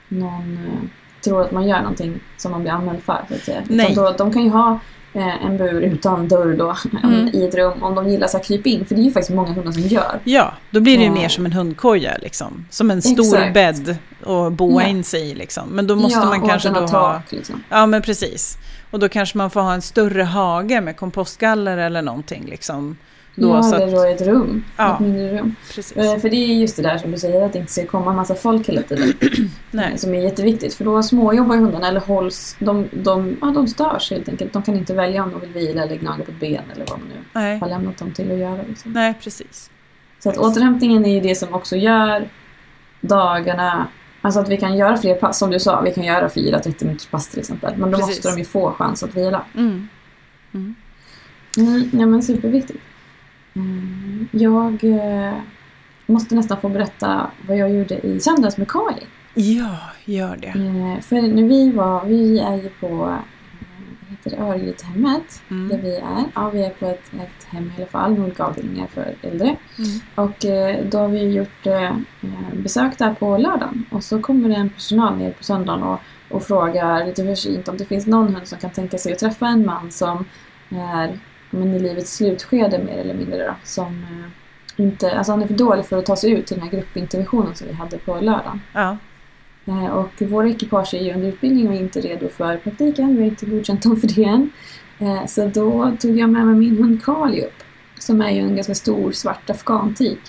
någon eh, tror att man gör någonting som man blir anmäld för. Så att säga. Nej. Då, de kan ju ha eh, en bur utan dörr då, Mm. i ett rum om de gillar så här kryp in. För det är ju faktiskt många hundar som gör. Ja, då blir det ju mer som en hundkoja liksom. Som en stor Exakt. bädd att boa Ja. in sig i liksom. Men då måste ja, man kanske då den ha... tak liksom. Ja, men precis. Och då kanske man får ha en större hage med kompostgaller eller någonting liksom. Då, ja, så eller då ett rum. Ja. Ett mindre rum. precis. Eh, För det är just det där som du säger, att det inte ska komma en massa folk hela tiden. Nej. Som är jätteviktigt. För då småjobbar hundarna eller hålls, de, de, ja, de störs helt enkelt. De kan inte välja om de vill vila eller gnaga på ben eller vad man nu Nej. har lämnat dem till att göra. Liksom. Nej, precis. Så att återhämtningen är ju det som också gör dagarna Alltså att vi kan göra fler pass, som du sa, vi kan göra fyra 30 minuters pass till exempel. Men då Precis. måste de ju få chans att vila. Mm. Mm. Mm, ja men superviktigt. Mm, jag eh, måste nästan få berätta vad jag gjorde i söndags med Kali. Ja, gör det. Eh, för när vi var, vi är ju på eh, heter Örgrytehemmet där Mm. vi är. Ja, vi är på ett, ett hem i alla fall med olika avdelningar för äldre. Mm. Och eh, då har vi gjort eh, besök där på lördagen. Och så kommer det en personal ner på söndagen och, och frågar lite försynt om det finns någon hund som kan tänka sig att träffa en man som är men, i livets slutskede mer eller mindre då. Som eh, inte, alltså han är för dålig för att ta sig ut till den här gruppinterventionen som vi hade på lördagen. Ja. Eh, Och våra ekipage är ju under utbildning och inte redo för praktiken. Vi har inte godkänt dem för det än. Eh, Så då tog jag med mig min hund Kali upp. Som är ju en ganska stor svart afghantik.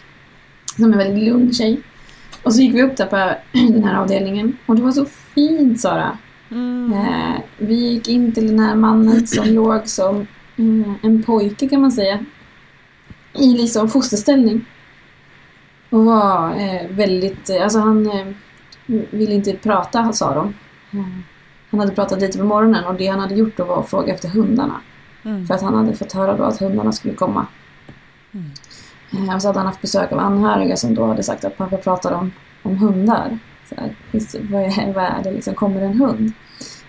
Som är en väldigt lugn tjej. Och så gick vi upp där på den här avdelningen. Och det var så fint Sara. Mm. Vi gick in till den här mannen som låg som eh, en pojke kan man säga. I liksom fosterställning. Och var eh, väldigt, eh, alltså han eh, ville inte prata sa de. Eh, Han hade pratat lite på morgonen och det han hade gjort då var att fråga efter hundarna. Mm. För att han hade fått höra då att hundarna skulle komma. Mm. Eh, Och så hade han haft besök av anhöriga som då hade sagt att pappa pratar om, om hundar. Så här, vad, är, vad är det liksom, kommer en hund?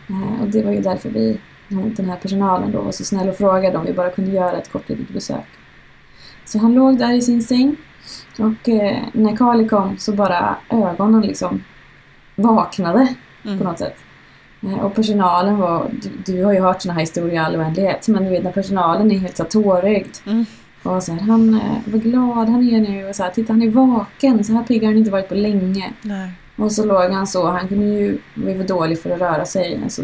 Eh, Och det var ju därför vi, den här personalen då var så snäll och frågade om vi bara kunde göra ett kort litet besök. Så han låg där i sin säng och eh, när Kali kom så bara ögonen liksom vaknade på Mm. något sätt. Eh, Och personalen var, du, du har ju hört såna här historier i all oändlighet, men du vet när personalen är helt så tårögd Mm. Och så här, han, eh, vad glad han är nu. Och så här, titta han är vaken. Så här pigg har han inte varit på länge. Nej. Och så låg han så. Han kunde ju var för dålig för att röra sig. Alltså,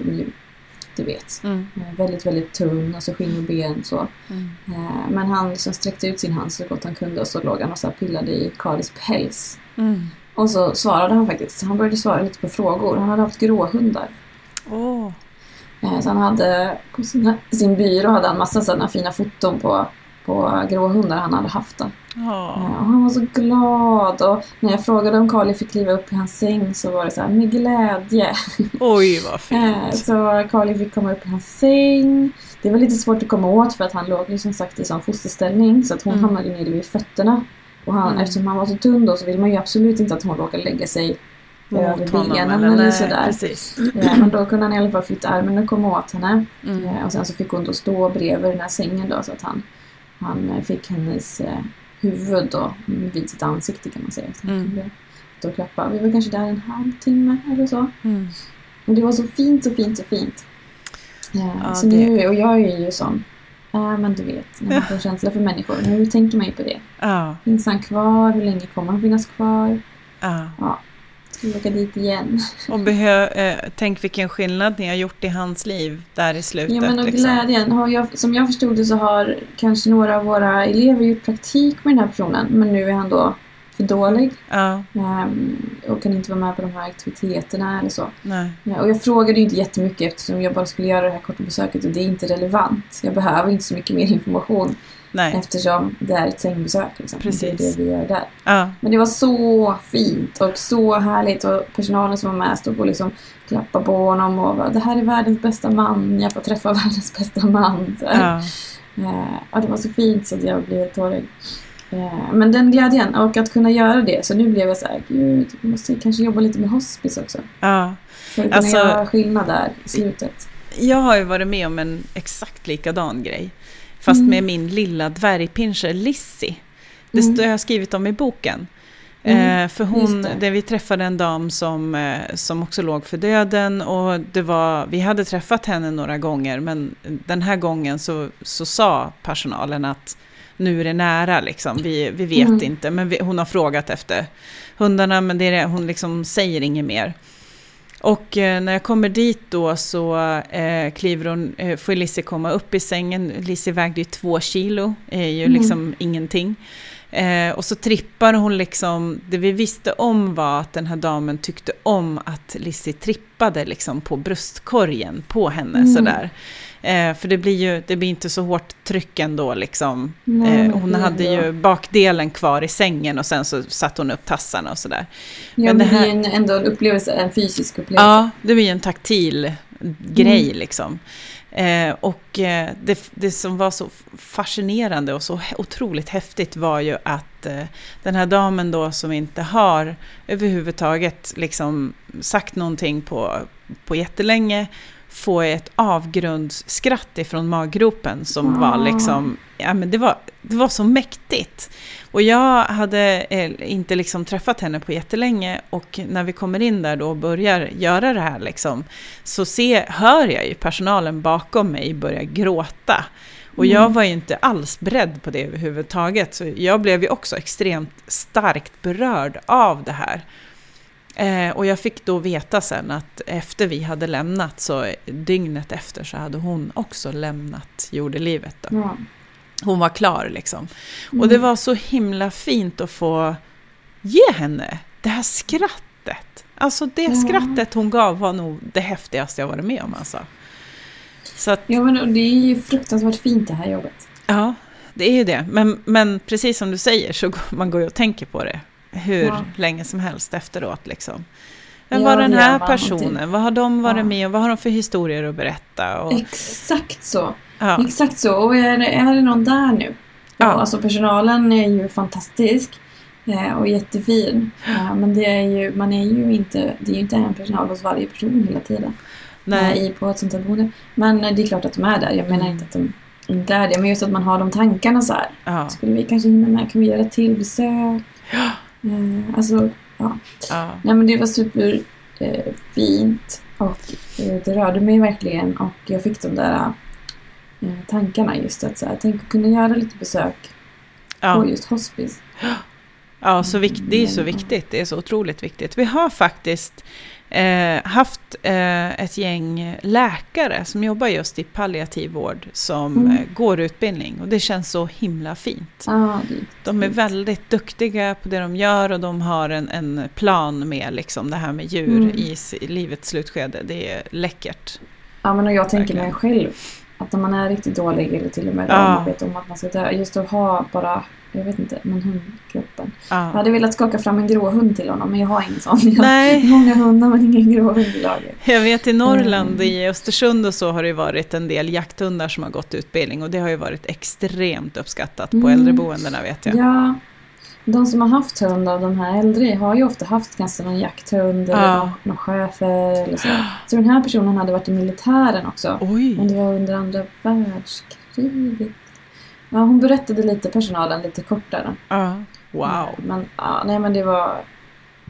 du vet. Mm. Eh, Väldigt, väldigt tunn och så skinn och ben så. Mm. Eh, Men han liksom sträckte ut sin hand så gott han kunde och så låg han och så pillade i Karis päls. Mm. Och så svarade han faktiskt. Han började svara lite på frågor. Han hade haft gråhundar. Åh. Eh, Så han hade på sina, sin byrå hade han massa sådana fina foton på, på gråhundar han hade haft. Då. Ja. Eh, Och han var så glad och när jag frågade om Carly fick kliva upp i hans säng så var det så här med glädje. Oj, vad Eh, fint. Så Carly fick komma upp i hans säng. Det var lite svårt att komma åt för att han låg ju som sagt i sån fosterställning så att hon Mm. hamnade nere vid fötterna. Och han, Mm. eftersom han var så tunn då så vill man ju absolut inte att hon råkar lägga sig över benen eller eller sådär. Precis. Ja, men då kunde han i alla fall flytta armen och komma åt henne. Mm. Eh, Och sen så fick hon då stå bredvid den här sängen då så att han, han eh, fick hennes eh, huvud då vid sitt ansikte kan man säga. Så han kunde då klappa. Vi var kanske där en halvtimme eller så. Mm. Och det var så fint, så fint, så fint. Eh, Ja, så det- nu, och jag är ju sån. Ja men du vet, när man får en känsla för människor. Nu tänker man ju på det. Ja, Finns han kvar? Hur länge kommer han finnas kvar? ja. Åka dit igen? Och behö, eh, tänk vilken skillnad ni har gjort i hans liv där i slutet. Ja men och liksom. glädjen. Har jag, som jag förstod det så har kanske några av våra elever gjort praktik med den här personen. Men nu är han då för dålig Ja, ehm, och kan inte vara med på de här aktiviteterna eller så. nej. Ja, och jag frågade ju inte jättemycket eftersom jag bara skulle göra det här korta besöket och det är inte relevant. Jag behöver inte så mycket mer information nej. eftersom det är ett sängbesök. Liksom. Precis. Det är det vi gör där. Ja, Men det var så fint och så härligt och personalen som var med stod och liksom klappade på honom och bara, det här är världens bästa man, jag får träffa världens bästa man. Här. ja. Eh, ja, det var så fint så att jag blev tårig. Eh, Men den glädjen och att kunna göra det, så nu blev jag så här, gud, vi måste kanske jobba lite med hospice också. ja. För att kunna Alltså- göra skillnad där i slutet. Jag har ju varit med om en exakt likadan grej. Fast Mm. med min lilla dvärgpinscher Lissy. Det Mm. jag har skrivit om i boken. Mm, Eh, för hon, det. vi träffade en dam som, eh, som också låg för döden och det var, vi hade träffat henne några gånger men den här gången så, så sa personalen att nu är det nära liksom, vi, vi vet Mm. inte men vi, hon har frågat efter hundarna men det är, hon liksom säger inget mer. Och eh, när jag kommer dit då så eh, kliver hon, eh, får Lizzie komma upp i sängen. Lizzie vägde ju två kilo, är ju Mm. liksom ingenting. Eh, och så trippar hon liksom, det vi visste om var att den här damen tyckte om att Lizzie trippade liksom på bröstkorgen på henne Mm. sådär. Eh, för det blir ju, det blir inte så hårt tryck ändå liksom. Nej, Eh, hon hade ju bakdelen kvar i sängen och sen så satte hon upp tassarna och sådär. Ja, men det här- är en, ändå en upplevelse, en fysisk upplevelse. Ja, det blir ju en taktil grej Mm. liksom. Eh, och eh, det, det som var så fascinerande och så otroligt häftigt var ju att eh, den här damen då som inte har överhuvudtaget liksom sagt någonting på, på jättelänge får ett avgrundsskratt ifrån maggropen som var Ah. liksom, ja men det var, det var så mäktigt. Och jag hade eh, inte liksom träffat henne på jättelänge och när vi kommer in där då och börjar göra det här liksom, så se, hör jag ju personalen bakom mig börja gråta. Och Mm. jag var ju inte alls beredd på det överhuvudtaget, så jag blev ju också extremt starkt berörd av det här. Eh, och jag fick då veta sen att efter vi hade lämnat, så dygnet efter så hade hon också lämnat jordelivet. Då. Ja. Hon var klar liksom. Mm. Och det var så himla fint att få ge henne det här skrattet. Alltså det Ja. skrattet hon gav var nog det häftigaste jag varit med om alltså. Så att, Ja, men det är ju fruktansvärt fint det här jobbet. ja, det är ju det. Men, men precis som du säger så man går ju och tänker på det hur Ja. länge som helst efteråt liksom. Vem Ja, var den här personen? alltid. Vad har de varit Ja. med och vad har de för historier att berätta? Och, Exakt så. ja, Exakt så. Och är det, är det någon där nu? Ja. Alltså personalen är ju fantastisk eh, och jättefin. Men det är ju, man är ju inte, det är ju inte en personal hos varje person hela tiden. nej, eh, I, på ett sånt här boende. Men eh, det är klart att de är där. Jag menar inte att de inte är det. Men just att man har de tankarna så här. ja, Skulle vi kanske hinna med? Kan vi göra till besök? Eh, alltså, ja. ja, Nej men det var super eh, och eh, det rörde mig verkligen och jag fick de där eh, tankarna just att så här, tänk att kunna göra lite besök Ja. på just hospice. Ja, så vikt, det är så viktigt. Det är så otroligt viktigt. Vi har faktiskt eh, haft eh, ett gäng läkare som jobbar just i palliativ vård som Mm. eh, går utbildning och det känns så himla fint. Är De är väldigt duktiga på det de gör och de har en, en plan med liksom det här med djur Mm. i, i livets slutskede. Det är läckert. Ja, men och jag tänker mig själv att när man är riktigt dålig eller till och med Ja. om man vet om att man ska dö, just att ha bara, jag vet inte, men hundkroppen. Jag Ja. hade velat skaka fram en grå hund till honom, men jag har ingen sån. Jag har många hundar men ingen grå hund i laget. Jag vet i Norrland, Mm. i Östersund och så har det varit en del jakthundar som har gått utbildning och det har ju varit extremt uppskattat på Mm. äldreboendena vet jag. Ja, de som har haft hund av de här äldre har ju ofta haft kanske någon jakthund eller Ja. någon, någon schäfer eller så. Så den här personen hade varit i militären också. Men Oj! det var under andra världskriget. Ja, hon berättade lite, personalen, lite kortare. Ja. Wow! Men, ja, nej, men det var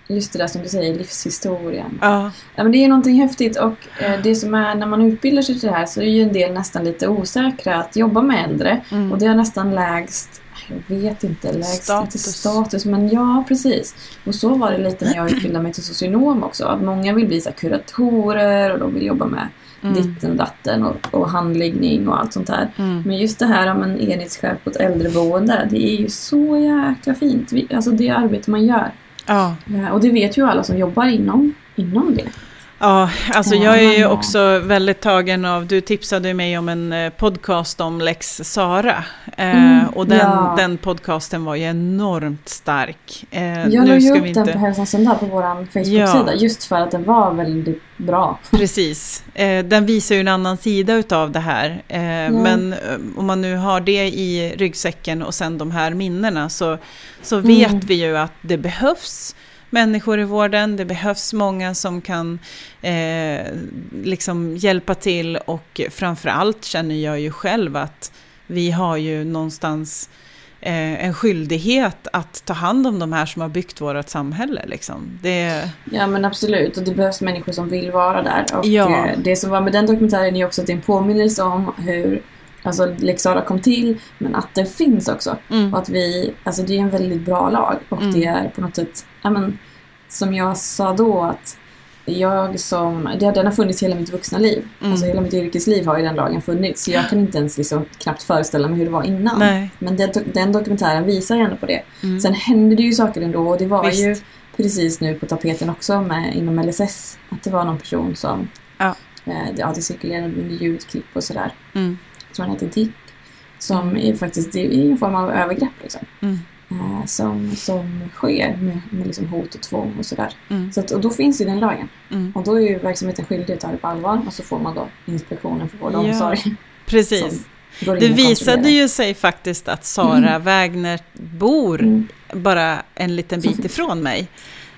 just det där som du säger, livshistorien. Ja, Ja, men det är ju någonting häftigt och eh, det som är när man utbildar sig till det här så är ju en del nästan lite osäkra att jobba med äldre. mm. Och det har nästan lägst, jag vet inte, lägst Status. Inte status men ja precis. Och så var det lite när jag utbildade mig till socionom också. Att många vill bli så kuratorer och de vill jobba med Mm. ditten och datten och, och handläggning och allt sånt där. Mm. Men just det här om en enhetschef på ett äldreboende, det är ju så jäkla fint. Vi, alltså det arbete man gör. Ja. Eh, Och det vet ju alla som jobbar inom, inom det. Ja, alltså Ja, jag är ju också väldigt tagen av, du tipsade mig om en eh, podcast om Lex Sara. Eh, Mm, och den, ja. den podcasten var ju enormt stark. Eh, Jag la ju upp vi den inte... på Hälsans Söndag på vår Facebook-sida Ja. just för att den var väldigt bra. Precis. Eh, den visar ju en annan sida utav det här. Eh, Men om man nu har det i ryggsäcken och sen de här minnena så, så vet Mm. vi ju att det behövs människor i vården. Det behövs många som kan eh, liksom hjälpa till och framförallt känner jag ju själv att vi har ju någonstans eh, en skyldighet att ta hand om de här som har byggt vårt samhälle. Liksom. Det, Ja men absolut och det behövs människor som vill vara där. Och Ja. eh, det som var med den dokumentären är också att det är en påminnelse om hur alltså, Lex Sara kom till men att det finns också. mm, Och att vi, alltså det är en väldigt bra lag och Mm. det är på något sätt, men som jag sa då att jag som, den har funnits hela mitt vuxna liv. Mm. Alltså hela mitt yrkesliv har ju den lagen funnits. Så jag kan inte ens liksom knappt föreställa mig hur det var innan. nej. Men den, den dokumentären visar ändå på det. Mm. Sen hände det ju saker ändå och det var Visst. ju precis nu på tapeten också med, inom LSS. Att det var någon person som, Ja. eh, ja det cirkulerade ljudklipp och sådär. Mm. Jag tror han heter Dick. Som är faktiskt, det är en form av övergrepp liksom. Mm. Eh, som, som sker med, med liksom hot och tvång och sådär. Mm. Så att, och då finns ju den lagen. Mm. Och då är ju verksamheten skyldig att ta det på allvar och så får man då Inspektionen för vård och Ja, omsorg. Precis. Det visade ju sig faktiskt att Sara Wägner bor Mm. bara en liten bit ifrån mig.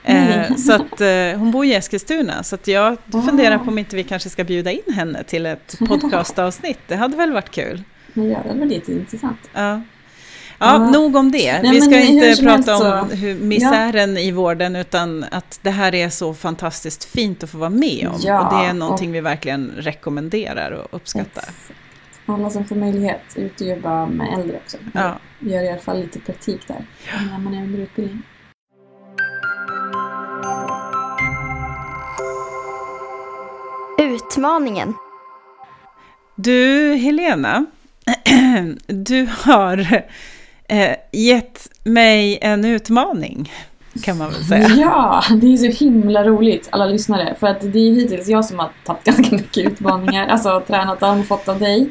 Mm. så att eh, hon bor i Eskilstuna, så jag Ah. funderar på om inte vi kanske ska bjuda in henne till ett podcastavsnitt. Det hade väl varit kul. Ja, det var lite intressant. Ja. Ja, Ja. nog om det. Nej, vi ska inte prata om så- hur misären i vården, utan att det här är så fantastiskt fint att få vara med om. Ja, och det är någonting vi verkligen rekommenderar och uppskattar. Alla som får möjlighet ut och jobba med äldre också. Ja. Gör i alla fall lite praktik där när man är under utbildning. Utmaningen. Du, Helena, du har eh, gett mig en utmaning, kan man väl säga. Ja, det är så himla roligt alla lyssnare. För att det är hittills jag som har tagit ganska mycket utmaningar. Alltså tränat dem och fått av dig.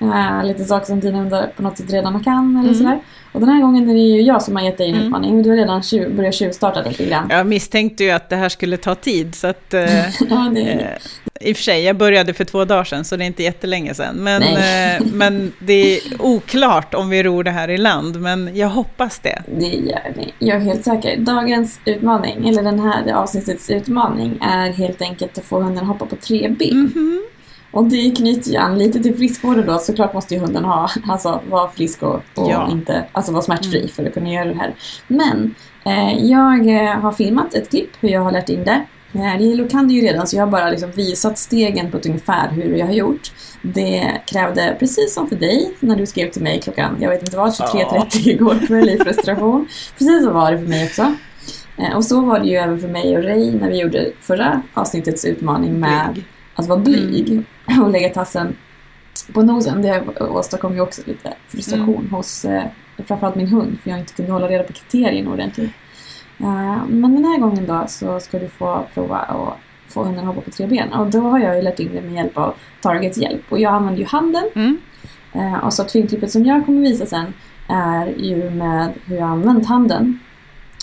Eh, lite saker som dina hundar på något sätt redan kan eller Mm. sådär. Och den här gången är det ju jag som har gett dig en Mm. utmaning. Du har redan tjuv, börjat tjuvstarta lite grann. Jag misstänkte ju att det här skulle ta tid, så att... Eh, Ja, det, eh, I och för sig, jag började för två dagar sedan, så det är inte jättelänge sedan. Men, eh, men det är oklart om vi ror det här i land, men jag hoppas det. det gör ni. Jag är helt säker. Dagens utmaning, eller den här avsnittets utmaning, är helt enkelt att få hunden hoppa på tre ben. Mhm. Och det knyter ju an lite till friskvården då. Såklart måste ju hunden ha, alltså vara frisk och, och Ja. inte, alltså vara smärtfri Mm. för att kunna göra det här. Men eh, jag eh, har filmat ett klipp hur jag har lärt in det. Eh, Lilo kan det ju redan så jag har bara liksom visat stegen på ett ungefär hur jag har gjort. Det krävde, precis som för dig när du skrev till mig klockan, jag vet inte vad, 23.30 igår kväll i frustration. Precis så var det för mig också. Eh, Och så var det ju även för mig och Ray när vi gjorde förra avsnittets utmaning med. Att vara blyg och lägga tassen på nosen. Det åstadkom ju också lite frustration Mm. hos eh, framförallt min hund för jag inte kunde hålla reda på kriterierna ordentligt. Eh, men den här gången då så ska du få prova att få hunden att hoppa på tre ben och då har jag ju lärt in det med hjälp av Targets hjälp och jag använder ju handen Mm. Eh, och så filmklippet som jag kommer visa sen är ju med hur jag använt handen.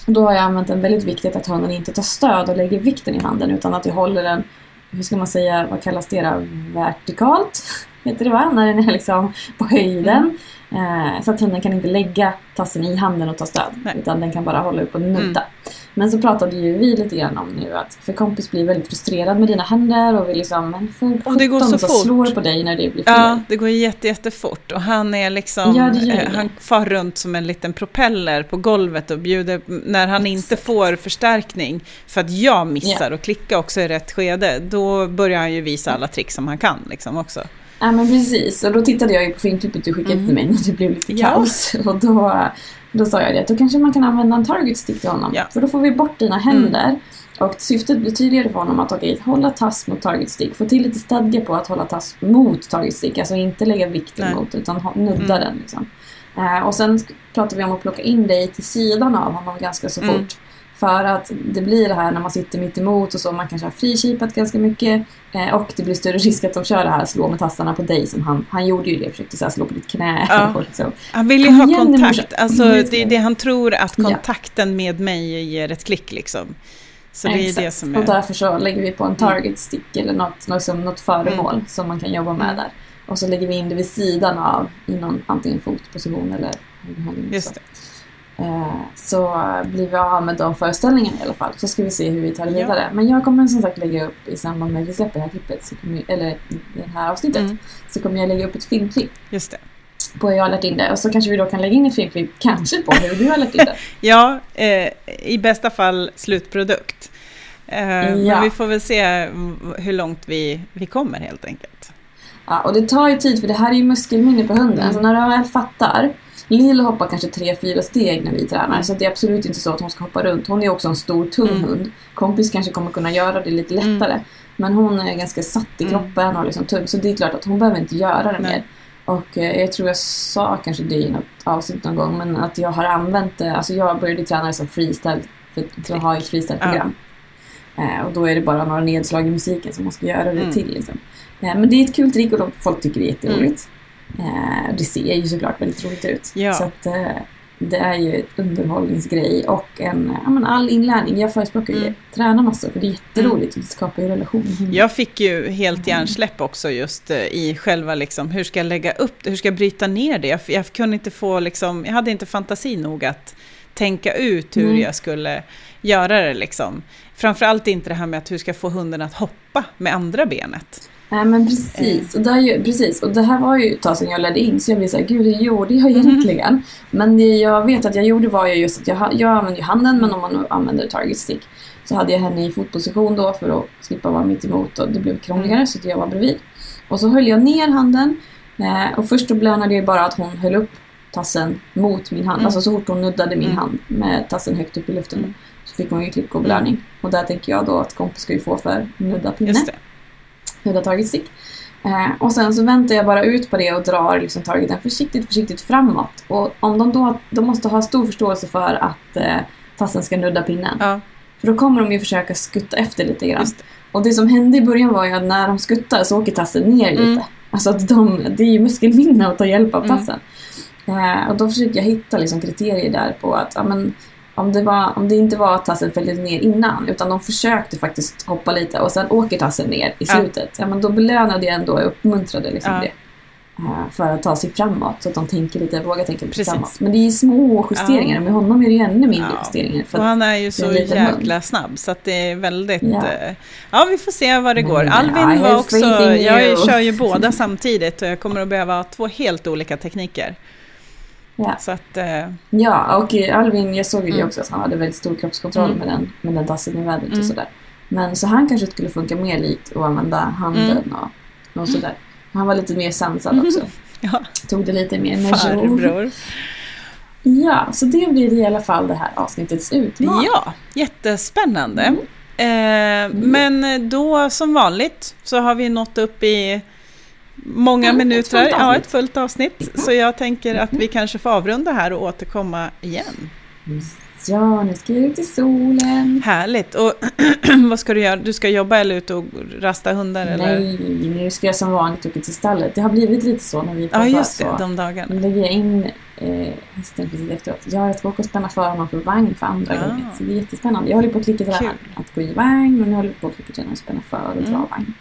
Då har jag använt en väldigt viktigt att hunden inte tar stöd och lägger vikten i handen utan att jag håller den, hur ska man säga, vad kallas det då? Vertikalt? Heter det va? När den är liksom på höjden. Eh, så att hunden kan inte lägga tassen i handen och ta stöd. Nej. Utan den kan bara hålla upp och nudda. Men så pratade ju vi lite grann om nu att för kompis blir väldigt frustrerad med dina händer och vill liksom men för Och det går så så fort. slår på dig när det blir fel. Ja, det går jätte, jättefort och han är liksom, Ja, det eh, det. han far runt som en liten propeller på golvet och bjuder, när han inte får förstärkning för att jag missar och klicka också i rätt skede, då börjar han ju visa alla tricks som han kan liksom också. Ja men precis, och då tittade jag ju på filmklippet du skickade till mig när det blev lite Ja. kaos. Och då, då sa jag det att då kanske man kan använda en target stick till honom. Ja. Mm. För då får vi bort dina händer. Och syftet blir tydligare för honom att okej, hålla tass mot target stick. Få till lite stadga på att hålla tass mot target stick. Alltså inte lägga vikten Nej. mot utan nudda Mm. den. Liksom. Eh, och sen pratar vi om att plocka in dig till sidan av honom ganska så Mm. fort. För att det blir det här när man sitter mitt emot och så, man kanske har frikipat ganska mycket. Eh, och det blir större risk att de kör det här slå med tassarna på dig som han, han gjorde ju det, försökte så här slå på ditt knä. Ja. Och liksom. Han vill ju ha igen kontakt, alltså Mm. det är det han tror att Ja. kontakten med mig ger ett klick liksom. Så det är det som Och är... därför så lägger vi på en target stick eller något, liksom något föremål som man kan jobba med Mm. där. Och så lägger vi in det vid sidan av i någon antingen fotposition eller Just det. Så blir vi av med de föreställningarna i alla fall. Så ska vi se hur vi tar det Ja. vidare. Men jag kommer som sagt lägga upp i samband med att vi släpper det här klippet, kommer, eller det här avsnittet, Mm, så kommer jag lägga upp ett filmklipp just det. på hur jag har lärt in det. Och så kanske vi då kan lägga in ett filmklipp, kanske på hur du har lärt in det. Ja, eh, i bästa fall slutprodukt. Eh, Men Ja. vi får väl se hur långt vi, vi kommer helt enkelt. Ja, och det tar ju tid för det här är ju muskelminne på hunden. Mm. Så när du väl fattar. Lilo hoppar kanske tre, fyra steg när vi tränar. Så det är absolut inte så att hon ska hoppa runt. Hon är också en stor, tung Mm. hund. Kompis kanske kommer kunna göra det lite Mm. lättare. Men hon är ganska satt i Mm. kroppen och liksom tung. Så det är klart att hon behöver inte göra det Nej. mer. Och eh, jag tror jag sa kanske det i något avsnitt någon gång. Men att jag har använt det. Alltså jag började träna som freestyle. För att jag har ett freestyle-program. Eh, och då är det bara några nedslag i musiken som man ska göra det Mm. till. Liksom. Eh, men det är ett kul trick och de, folk tycker det är jätteroligt. Eh, det ser ju såklart väldigt roligt ut. Ja. Så att, eh, det är ju ett underhållningsgrej och en, ja, men all inlärning. Jag förespråkar ju Mm. träna massor för det är jätteroligt. Det skapar ju relationer. Jag fick ju helt hjärnsläpp också just eh, i själva liksom, hur ska jag lägga upp det, hur ska jag bryta ner det? Jag, jag kunde inte få liksom, jag hade inte fantasi nog att tänka ut hur Nej. jag skulle göra det liksom. Framförallt inte det här med att hur ska jag få hunden att hoppa med andra benet. Nej men precis. Och det, ju, precis. Och det här var ju ett tag sedan jag lärde in så jag blev såhär, gud hur gjorde jag Mm. egentligen? Men det jag vet att jag gjorde var ju just att jag, jag använde ju handen men om man använder target stick så hade jag henne i fotposition då för att slippa vara mitt emot och det blev krångligare Mm. så att jag var bredvid. Och så höll jag ner handen eh, och först då belönade jag bara att hon höll upp tassen mot min hand. Mm. Alltså så fort hon nuddade min Mm. hand med tassen högt upp i luften Mm. så fick hon ju klick och belöning. Och där tänker jag då att kompis ska ju få för nudda pinne Just det. nudda target stick. Eh, och sen så väntar jag bara ut på det och drar liksom targeten försiktigt, försiktigt framåt. Och om de då, de måste ha stor förståelse för att eh, tassen ska nudda pinnen. Ja, För då kommer de ju försöka skutta efter lite grann. det. Och det som hände i början var ju att när de skuttar så åker tassen ner lite. Mm. Alltså att de, det är ju muskelminne att ta hjälp av Mm. tassen. Eh, och då försöker jag hitta liksom kriterier där på att ja, men, om, det var, om det inte var att tassen följde ner innan utan de försökte faktiskt hoppa lite och sen åker tassen ner i Ja. slutet. Ja. men då belönade jag ändå och uppmuntrade liksom Ja. det. Eh, för att ta sig framåt så att de tänker lite, vågar tänka lite Precis. framåt. Men det är ju små justeringar. Ja. Med honom är det ju ännu mindre Ja. justeringar. För Och han är ju så jäkla snabb så att det är väldigt... Ja. eh, Ja, vi får se vad det går. Mm, I Alvin have var också... Jag you. kör ju båda samtidigt och jag kommer att behöva två helt olika tekniker. Ja. Så att... eh, Ja, och Alvin, jag såg ju det Mm. också att han hade väldigt stor kroppskontroll Mm. med, den, med den tassen i vädret Mm. och sådär. Men så han kanske skulle funka mer likt att använda handen Mm. och, och sådär. Han var lite mer sansad också. Ja, Tog det lite mer med ro. farbror. Ja, så det blir i alla fall det här avsnittets utmaning. Ja, jättespännande. Mm. Eh, men då som vanligt så har vi nått upp i många Mm, ett minuter. fullt ja, ett fullt avsnitt. Så jag tänker att vi kanske får avrunda här och återkomma igen. Ja, nu ska jag ut i solen. Härligt. Och vad ska du göra? Du ska jobba eller ut och rasta hundar? Eller? Nej, nu ska jag som vanligt åka till stallet. Det har blivit lite så när vi Ja, poddar. just det. så. De dagarna. Nu lägger jag in eh, hästen precis efteråt. Ja, jag ska åka och spänna för honom för vagn för andra Ah. gången. Så det är jättespännande. Jag håller på att klicka till. Att gå i vagn och nu håller jag på att klicka till att spänna för och dra Mm. vagn.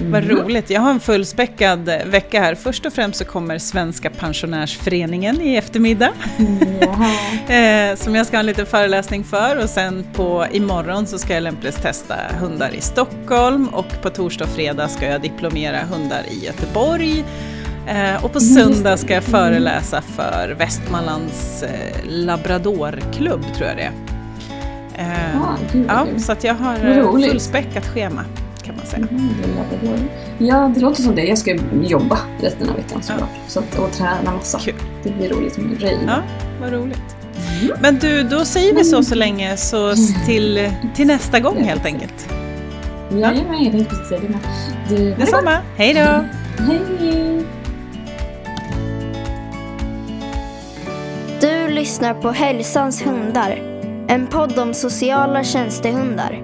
Vad Mm. roligt. Jag har en fullspäckad vecka här. Först och främst så kommer Svenska pensionärsföreningen i eftermiddag. Eh, som jag ska ha en liten föreläsning för och sen på imorgon så ska jag lämpligast testa hundar i Stockholm och på torsdag och fredag ska jag diplomera hundar i Göteborg. Eh, och på Mm, söndag ska jag föreläsa för Västmanlands eh, labradorklubb tror jag det är. Eh, Ja, vad så att jag har Vad eh, fullspäckat schema kan man säga. Mm. Ja, det låter som det. Jag ska jobba resten av veckan såklart. Så att, och träna massa. Kul. Det blir roligt med röj. Ja, vad roligt. Men du, då säger vi så så länge så s- till, till nästa gång helt enkelt. Jajamän, jag tänkte precis säga det med. Du. Detsamma, hej då! Hej! Du lyssnar på Hälsans hundar. En podd om sociala tjänstehundar.